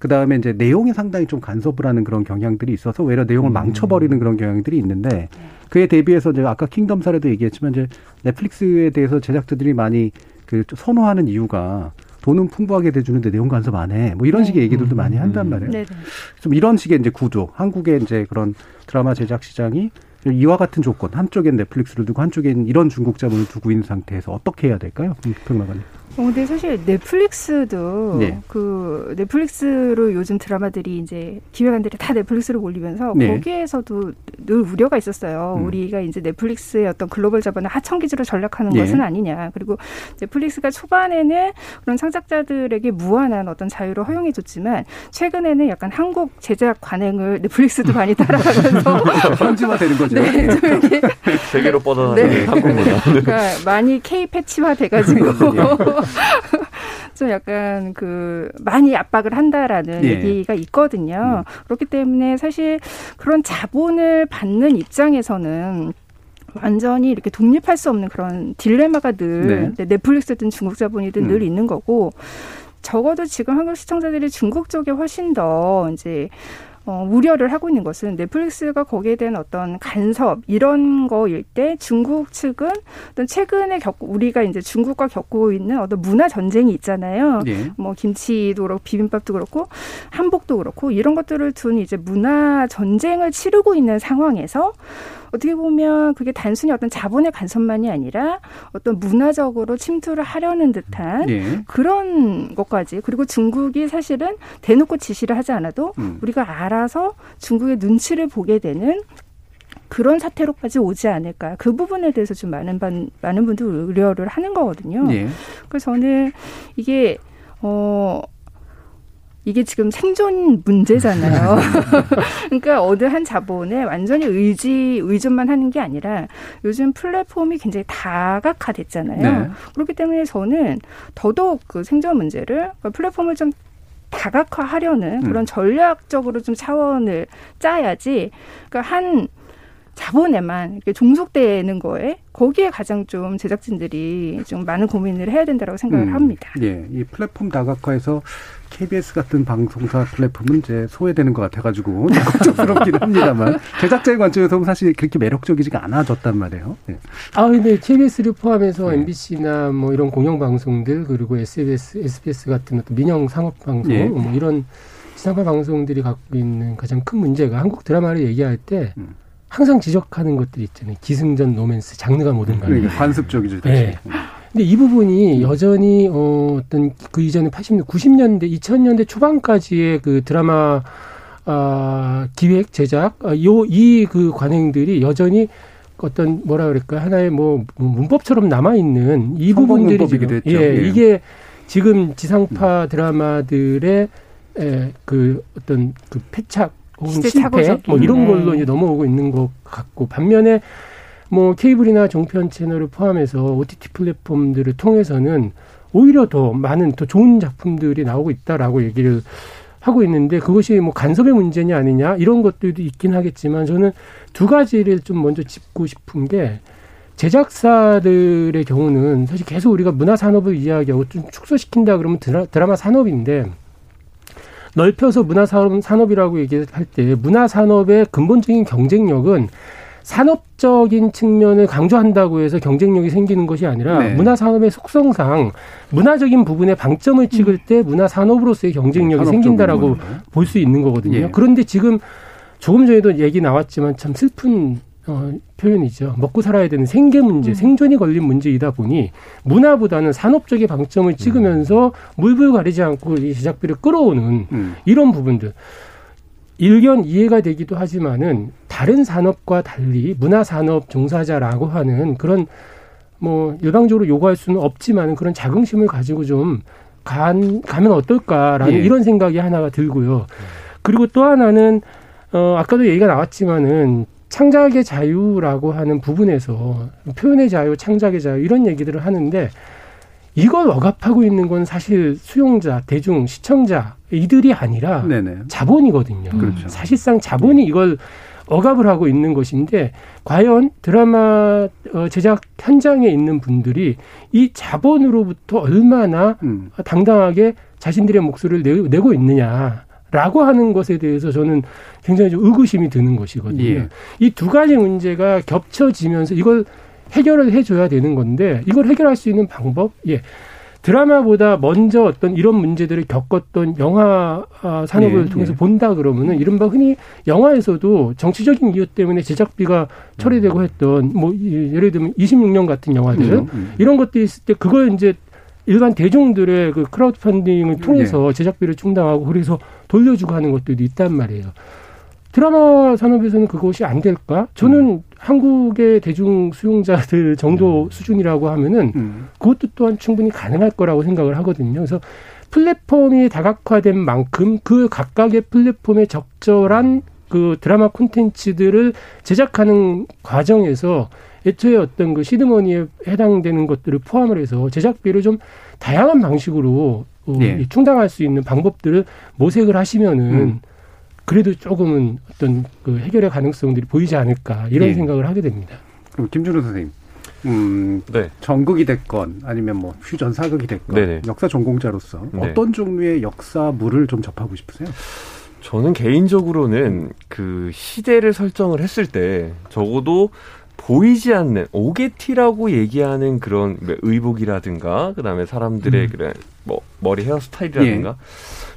그 다음에 이제 내용이 상당히 좀 간섭을 하는 그런 경향들이 있어서 오히려 내용을 음. 망쳐버리는 그런 경향들이 있는데 그에 대비해서 이제 아까 킹덤 사례도 얘기했지만 이제 넷플릭스에 대해서 제작자들이 많이 그 선호하는 이유가 돈은 풍부하게 대주는데 내용 간섭 안 해. 뭐 이런 식의 얘기들도 많이 한단 말이에요. 네네. 좀 이런 식의 이제 구조, 한국의 이제 그런 드라마 제작 시장이 이와 같은 조건, 한쪽엔 넷플릭스를 두고 한쪽엔 이런 중국 자본을 두고 있는 상태에서 어떻게 해야 될까요? 음, 평론가님. 어, 근데 사실 넷플릭스도 네. 그 넷플릭스로 요즘 드라마들이 이제 기획안들이 다 넷플릭스로 몰리면서 네. 거기에서도 늘 우려가 있었어요. 음. 우리가 이제 넷플릭스의 어떤 글로벌 자본을 하청 기지로 전락하는 예. 것은 아니냐. 그리고 넷플릭스가 초반에는 그런 창작자들에게 무한한 어떤 자유를 허용해줬지만 최근에는 약간 한국 제작 관행을 넷플릭스도 많이 따라가면서 현지화 되는 거죠. 네, 좀 이렇게 세계로 뻗어나가는 네. 한국 문화. 그러니까 많이 K 패치화 돼가지고 예. 좀 약간 그 많이 압박을 한다라는 예. 얘기가 있거든요. 그렇기 때문에 사실 그런 자본을 받는 입장에서는 완전히 이렇게 독립할 수 없는 그런 딜레마가 늘 네. 넷플릭스든 중국 자본이든 음. 늘 있는 거고 적어도 지금 한국 시청자들이 중국 쪽에 훨씬 더 이제 어, 우려를 하고 있는 것은 넷플릭스가 거기에 대한 어떤 간섭 이런 거일 때 중국 측은 어떤 최근에 겪고 우리가 이제 중국과 겪고 있는 어떤 문화 전쟁이 있잖아요. 예. 뭐 김치도 그렇고 비빔밥도 그렇고 한복도 그렇고 이런 것들을 둔 이제 문화 전쟁을 치르고 있는 상황에서 어떻게 보면 그게 단순히 어떤 자본의 간섭만이 아니라 어떤 문화적으로 침투를 하려는 듯한 예. 그런 것까지 그리고 중국이 사실은 대놓고 지시를 하지 않아도 음. 우리가 알아서 중국의 눈치를 보게 되는 그런 사태로까지 오지 않을까 그 부분에 대해서 좀 많은 반, 많은 분들 우려를 하는 거거든요. 예. 그래서 저는 이게 어 이게 지금 생존 문제잖아요. 그러니까 어느 한 자본에 완전히 의지 의존만 하는 게 아니라 요즘 플랫폼이 굉장히 다각화됐잖아요. 네. 그렇기 때문에 저는 더더욱 그 생존 문제를 그러니까 플랫폼을 좀 다각화하려는 음. 그런 전략적으로 좀 차원을 짜야지. 그러니까 한 자본에만 이렇게 종속되는 거에 거기에 가장 좀 제작진들이 좀 많은 고민을 해야 된다고 생각을 음, 합니다. 예, 이 플랫폼 다각화에서 KBS 같은 방송사 플랫폼은 이제 소외되는 것 같아가지고 좀 걱정스럽긴 합니다만 제작자의 관점에서 보면 사실 그렇게 매력적이지가 않아졌단 말이에요. 예. 아 근데 KBS를 포함해서 네. MBC나 뭐 이런 공영 방송들 그리고 SBS, SBS 같은 어떤 민영 상업 방송 예. 뭐 이런 지상파 방송들이 갖고 있는 가장 큰 문제가 한국 드라마를 얘기할 때 음. 항상 지적하는 것들이 있잖아요. 기승전 로맨스 장르가 뭐든 간에. 그러니까 관습적이죠. 네. 근데 이 부분이 여전히 어, 어떤 그 이전에 80년, 90년대, 2000년대 초반까지의 그 드라마 아, 기획 제작 아, 요이 그 관행들이 여전히 어떤 뭐라 그럴까 하나의 뭐 문법처럼 남아 있는 이 부분들이 지금. 예, 예. 이게 지금 지상파 드라마들의 에, 그 어떤 그 패착 실패 뭐 이런 네. 걸로 이제 넘어오고 있는 것 같고 반면에 뭐 케이블이나 종편 채널을 포함해서 OTT 플랫폼들을 통해서는 오히려 더 많은 더 좋은 작품들이 나오고 있다라고 얘기를 하고 있는데 그것이 뭐 간섭의 문제냐 아니냐 이런 것들도 있긴 하겠지만 저는 두 가지를 좀 먼저 짚고 싶은 게 제작사들의 경우는 사실 계속 우리가 문화 산업을 이야기하고 좀 축소시킨다 그러면 드라, 드라마 산업인데 넓혀서 문화 산업, 산업이라고 얘기할 때 문화 산업의 근본적인 경쟁력은 산업적인 측면을 강조한다고 해서 경쟁력이 생기는 것이 아니라 네. 문화 산업의 속성상 문화적인 부분에 방점을 찍을 때 문화 산업으로서의 경쟁력이 생긴다라고 부분으로. 볼수 있는 거거든요. 예. 그런데 지금 조금 전에도 얘기 나왔지만 참 슬픈 어, 표현이죠. 먹고 살아야 되는 생계 문제, 생존이 걸린 문제이다 보니 문화보다는 산업적인 방점을 찍으면서 물불 가리지 않고 이 제작비를 끌어오는 음. 이런 부분들. 일견 이해가 되기도 하지만은 다른 산업과 달리 문화 산업 종사자라고 하는 그런 뭐 일방적으로 요구할 수는 없지만 그런 자긍심을 가지고 좀 간, 가면 어떨까라는 예. 이런 생각이 하나가 들고요. 그리고 또 하나는 어 아까도 얘기가 나왔지만은 창작의 자유라고 하는 부분에서 표현의 자유, 창작의 자유 이런 얘기들을 하는데 이걸 억압하고 있는 건 사실 수용자, 대중, 시청자 이들이 아니라 네네. 자본이거든요. 그렇죠. 사실상 자본이 이걸 억압을 하고 있는 것인데 과연 드라마 어, 제작 현장에 있는 분들이 이 자본으로부터 얼마나 음. 당당하게 자신들의 목소리를 내, 내고 있느냐 라고 하는 것에 대해서 저는 굉장히 좀 의구심이 드는 것이거든요. 예. 이두 가지 문제가 겹쳐지면서 이걸 해결을 해줘야 되는 건데 이걸 해결할 수 있는 방법, 예. 드라마보다 먼저 어떤 이런 문제들을 겪었던 영화 아, 산업을 예, 통해서 예. 본다 그러면은 이른바 흔히 영화에서도 정치적인 이유 때문에 제작비가 처리되고 했던 뭐 이- 예를 들면 26년 같은 영화들 음, 음. 이런 것들이 있을 때 그걸 이제 일반 대중들의 그 크라우드 펀딩을 통해서 제작비를 충당하고 그래서 돌려주고 하는 것들도 있단 말이에요. 드라마 산업에서는 그것이 안 될까? 저는 한국의 대중 수용자들 정도 수준이라고 하면은 음. 그것도 또한 충분히 가능할 거라고 생각을 하거든요. 그래서 플랫폼이 다각화된 만큼 그 각각의 플랫폼에 적절한 그 드라마 콘텐츠들을 제작하는 과정에서 애초에 어떤 그 시드머니에 해당되는 것들을 포함을 해서 제작비를 좀 다양한 방식으로 어, 예. 충당할 수 있는 방법들을 모색을 하시면은 음. 그래도 조금은 어떤 그 해결의 가능성들이 보이지 않을까 이런 예. 생각을 하게 됩니다. 그럼 김준호 선생님. 음, 네. 전극이 됐건 아니면 뭐 퓨전 사극이 됐건 네네. 역사 전공자로서 네. 어떤 종류의 역사물을 좀 접하고 싶으세요? 저는 개인적으로는 그 시대를 설정을 했을 때 적어도 보이지 않는 오게티라고 얘기하는 그런 뭐 의복이라든가 그다음에 사람들의 음. 그런 뭐 머리 헤어스타일이라든가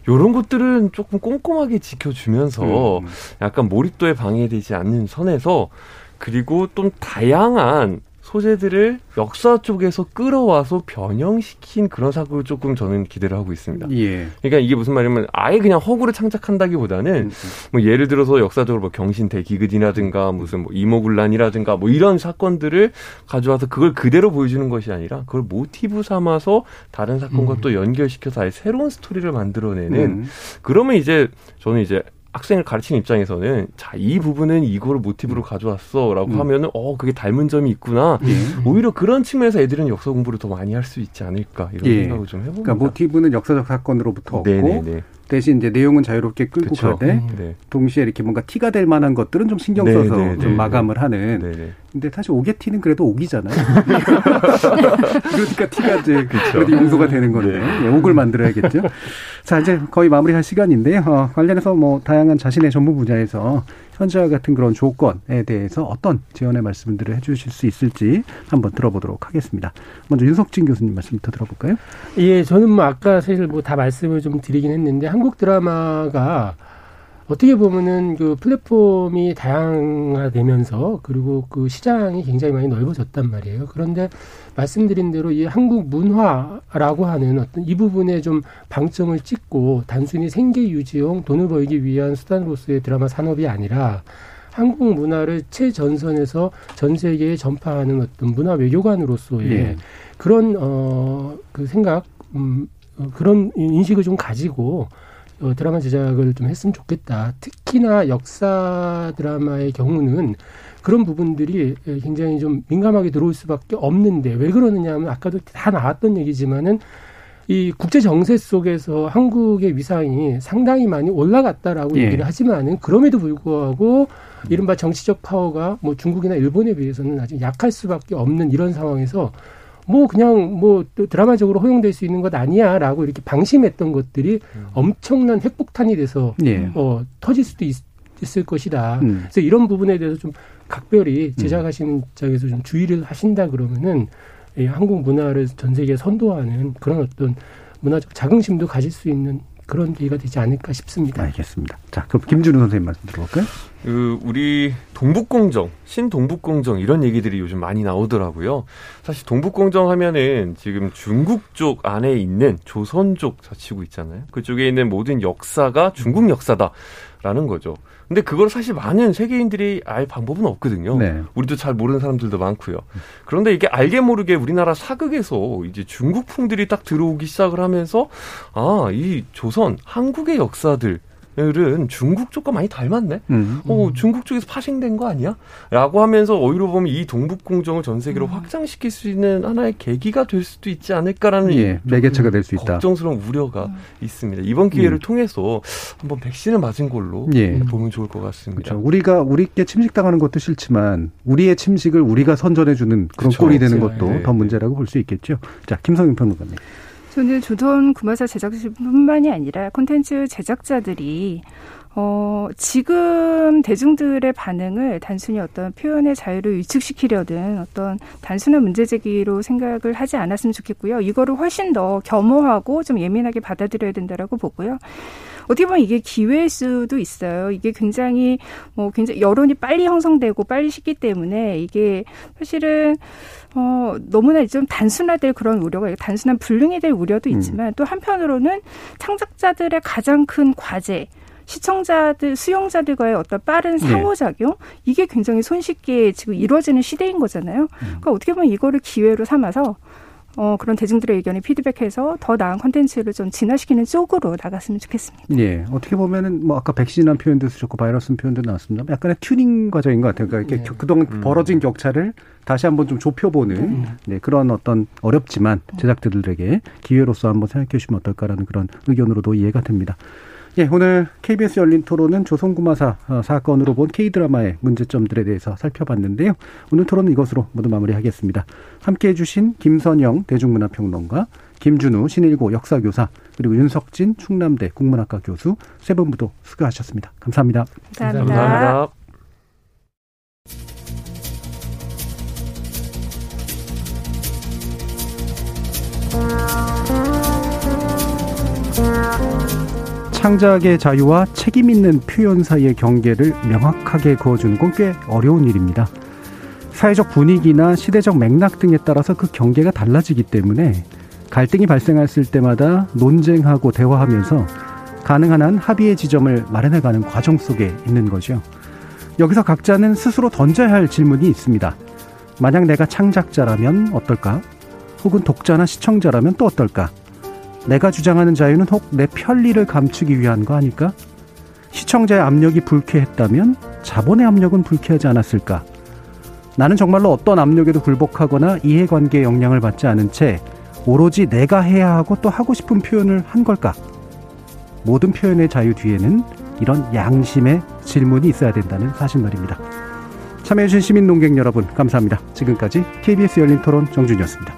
요런 것들은 조금 꼼꼼하게 지켜주면서 음. 약간 몰입도에 방해되지 않는 선에서 그리고 좀 다양한 소재들을 역사 쪽에서 끌어와서 변형시킨 그런 사고를 조금 저는 기대를 하고 있습니다. 예. 그러니까 이게 무슨 말이냐면 아예 그냥 허구를 창작한다기보다는 음, 뭐 예를 들어서 역사적으로 뭐 경신 대 기근이라든가 무슨 뭐 이모군란이라든가 뭐 이런 사건들을 가져와서 그걸 그대로 보여주는 것이 아니라 그걸 모티브 삼아서 다른 사건과 음. 또 연결시켜서 아예 새로운 스토리를 만들어내는 음. 그러면 이제 저는 이제 학생을 가르치는 입장에서는 자 이 부분은 이거를 모티브로 가져왔어라고 음. 하면은 어 그게 닮은 점이 있구나 예. 오히려 그런 측면에서 애들은 역사 공부를 더 많이 할 수 있지 않을까 이런 예. 생각을 좀 해봅니다. 그러니까 모티브는 역사적 사건으로부터 얻고 네네네. 대신 이제 내용은 자유롭게 끌고 그쵸. 가되 네. 동시에 이렇게 뭔가 티가 될 만한 것들은 좀 신경 네, 써서 네, 좀 네. 마감을 하는. 네네. 근데 사실 오게 티는 그래도 옥이잖아요. 그러니까 티가 이제 그래도 용서가 되는 건데 예, 옥을 만들어야겠죠. 자 이제 거의 마무리할 시간인데요. 어, 관련해서 뭐 다양한 자신의 전문 분야에서 현재와 같은 그런 조건에 대해서 어떤 지원의 말씀들을 해주실 수 있을지 한번 들어보도록 하겠습니다. 먼저 윤석진 교수님 말씀부터 들어볼까요? 예, 저는 뭐 아까 사실 뭐 다 말씀을 좀 드리긴 했는데 한국 드라마가 어떻게 보면은 그 플랫폼이 다양화되면서 그리고 그 시장이 굉장히 많이 넓어졌단 말이에요. 그런데 말씀드린 대로 이 한국 문화라고 하는 어떤 이 부분에 좀 방점을 찍고 단순히 생계 유지용 돈을 벌기 위한 수단으로서의 드라마 산업이 아니라 한국 문화를 최전선에서 전 세계에 전파하는 어떤 문화 외교관으로서의 예. 그런 어 그 생각 음 어, 그런 인식을 좀 가지고 어, 드라마 제작을 좀 했으면 좋겠다. 특히나 역사 드라마의 경우는 그런 부분들이 예, 굉장히 좀 민감하게 들어올 수밖에 없는데 왜 그러느냐 하면 아까도 다 나왔던 얘기지만은 이 국제 정세 속에서 한국의 위상이 상당히 많이 올라갔다라고 예. 얘기를 하지만은 그럼에도 불구하고 이른바 정치적 파워가 뭐 중국이나 일본에 비해서는 아주 약할 수밖에 없는 이런 상황에서 뭐 그냥 뭐또 드라마적으로 허용될 수 있는 것 아니야라고 이렇게 방심했던 것들이 엄청난 핵폭탄이 돼서 예. 어 터질 수도 있, 을 것이다. 음. 그래서 이런 부분에 대해서 좀 각별히 제작하시는 입장에서 좀 주의를 하신다 그러면은 이 한국 문화를 전 세계에 선도하는 그런 어떤 문화적 자긍심도 가질 수 있는 그런 기회가 되지 않을까 싶습니다. 알겠습니다. 자, 그럼 김준우 선생님 말씀 들어볼까요? 그 우리 동북공정, 신동북공정 이런 얘기들이 요즘 많이 나오더라고요. 사실 동북공정 하면은 지금 중국 쪽 안에 있는 조선 쪽 자치구 있잖아요. 그쪽에 있는 모든 역사가 중국 역사다라는 거죠. 근데 그걸 사실 많은 세계인들이 알 방법은 없거든요. 네. 우리도 잘 모르는 사람들도 많고요. 그런데 이게 알게 모르게 우리나라 사극에서 이제 중국풍들이 딱 들어오기 시작을 하면서 아, 이 조선, 한국의 역사들 은 중국 쪽과 많이 닮았네. 음. 어, 중국 쪽에서 파생된 거 아니야? 라고 하면서 오히려 보면 이 동북 공정을 전 음. 세계로 확장시킬 수 있는 하나의 계기가 될 수도 있지 않을까라는 예, 매개체가 될 수 있다. 걱정스러운 우려가 있습니다. 이번 기회를 음. 통해서 한번 백신을 맞은 걸로 예. 보면 좋을 것 같습니다. 그렇죠. 우리가 우리께 침식당하는 것도 싫지만 우리의 침식을 우리가 선전해 주는 그런 그렇죠. 꼴이 되는 그렇죠. 것도 네, 더 네. 문제라고 볼 수 있겠죠. 자, 김성윤 평론가님. 저는 조선 구마사 제작진뿐만이 아니라 콘텐츠 제작자들이 어, 지금 대중들의 반응을 단순히 어떤 표현의 자유를 위축시키려는 어떤 단순한 문제 제기로 생각을 하지 않았으면 좋겠고요. 이거를 훨씬 더 겸허하고 좀 예민하게 받아들여야 된다라고 보고요. 어떻게 보면 이게 기회일 수도 있어요. 이게 굉장히 뭐 굉장히 여론이 빨리 형성되고 빨리 식기 때문에 이게 사실은 어 너무나 좀 단순화될 그런 우려가 단순한 불능이 될 우려도 있지만 또 한편으로는 창작자들의 가장 큰 과제 시청자들, 수용자들과의 어떤 빠른 네. 상호작용 이게 굉장히 손쉽게 지금 이루어지는 시대인 거잖아요. 그러니까 어떻게 보면 이거를 기회로 삼아서 어, 그런 대중들의 의견을 피드백해서 더 나은 콘텐츠를 좀 진화시키는 쪽으로 나갔으면 좋겠습니다. 예, 어떻게 보면은 뭐 아까 백신이라는 표현도 쓰셨고 바이러스 표현도 나왔습니다. 약간의 튜닝 과정인 것 같아요. 그러니까 이렇게 그동안 벌어진 격차를 다시 한번 좀 좁혀보는 네, 그런 어떤 어렵지만 제작자들에게 기회로서 한번 생각해 주시면 어떨까라는 그런 의견으로도 이해가 됩니다. 예, 오늘 KBS 열린 토론은 조선구마사 어, 사건으로 본 K드라마의 문제점들에 대해서 살펴봤는데요. 오늘 토론은 이것으로 모두 마무리하겠습니다. 함께 해 주신 김선영 대중문화평론가, 김준우 신일고 역사교사, 그리고 윤석진 충남대 국문학과 교수 세 분 모두 수고하셨습니다. 감사합니다. 감사합니다. 감사합니다. 창작의 자유와 책임 있는 표현 사이의 경계를 명확하게 그어주는 건 꽤 어려운 일입니다. 사회적 분위기나 시대적 맥락 등에 따라서 그 경계가 달라지기 때문에 갈등이 발생했을 때마다 논쟁하고 대화하면서 가능한 한 합의의 지점을 마련해가는 과정 속에 있는 거죠. 여기서 각자는 스스로 던져야 할 질문이 있습니다. 만약 내가 창작자라면 어떨까? 혹은 독자나 시청자라면 또 어떨까? 내가 주장하는 자유는 혹 내 편리를 감추기 위한 거 아닐까? 시청자의 압력이 불쾌했다면 자본의 압력은 불쾌하지 않았을까? 나는 정말로 어떤 압력에도 굴복하거나 이해관계의 영향을 받지 않은 채 오로지 내가 해야 하고 또 하고 싶은 표현을 한 걸까? 모든 표현의 자유 뒤에는 이런 양심의 질문이 있어야 된다는 사실 말입니다. 참여해주신 시민 농객 여러분 감사합니다. 지금까지 KBS 열린 토론 정준이었습니다.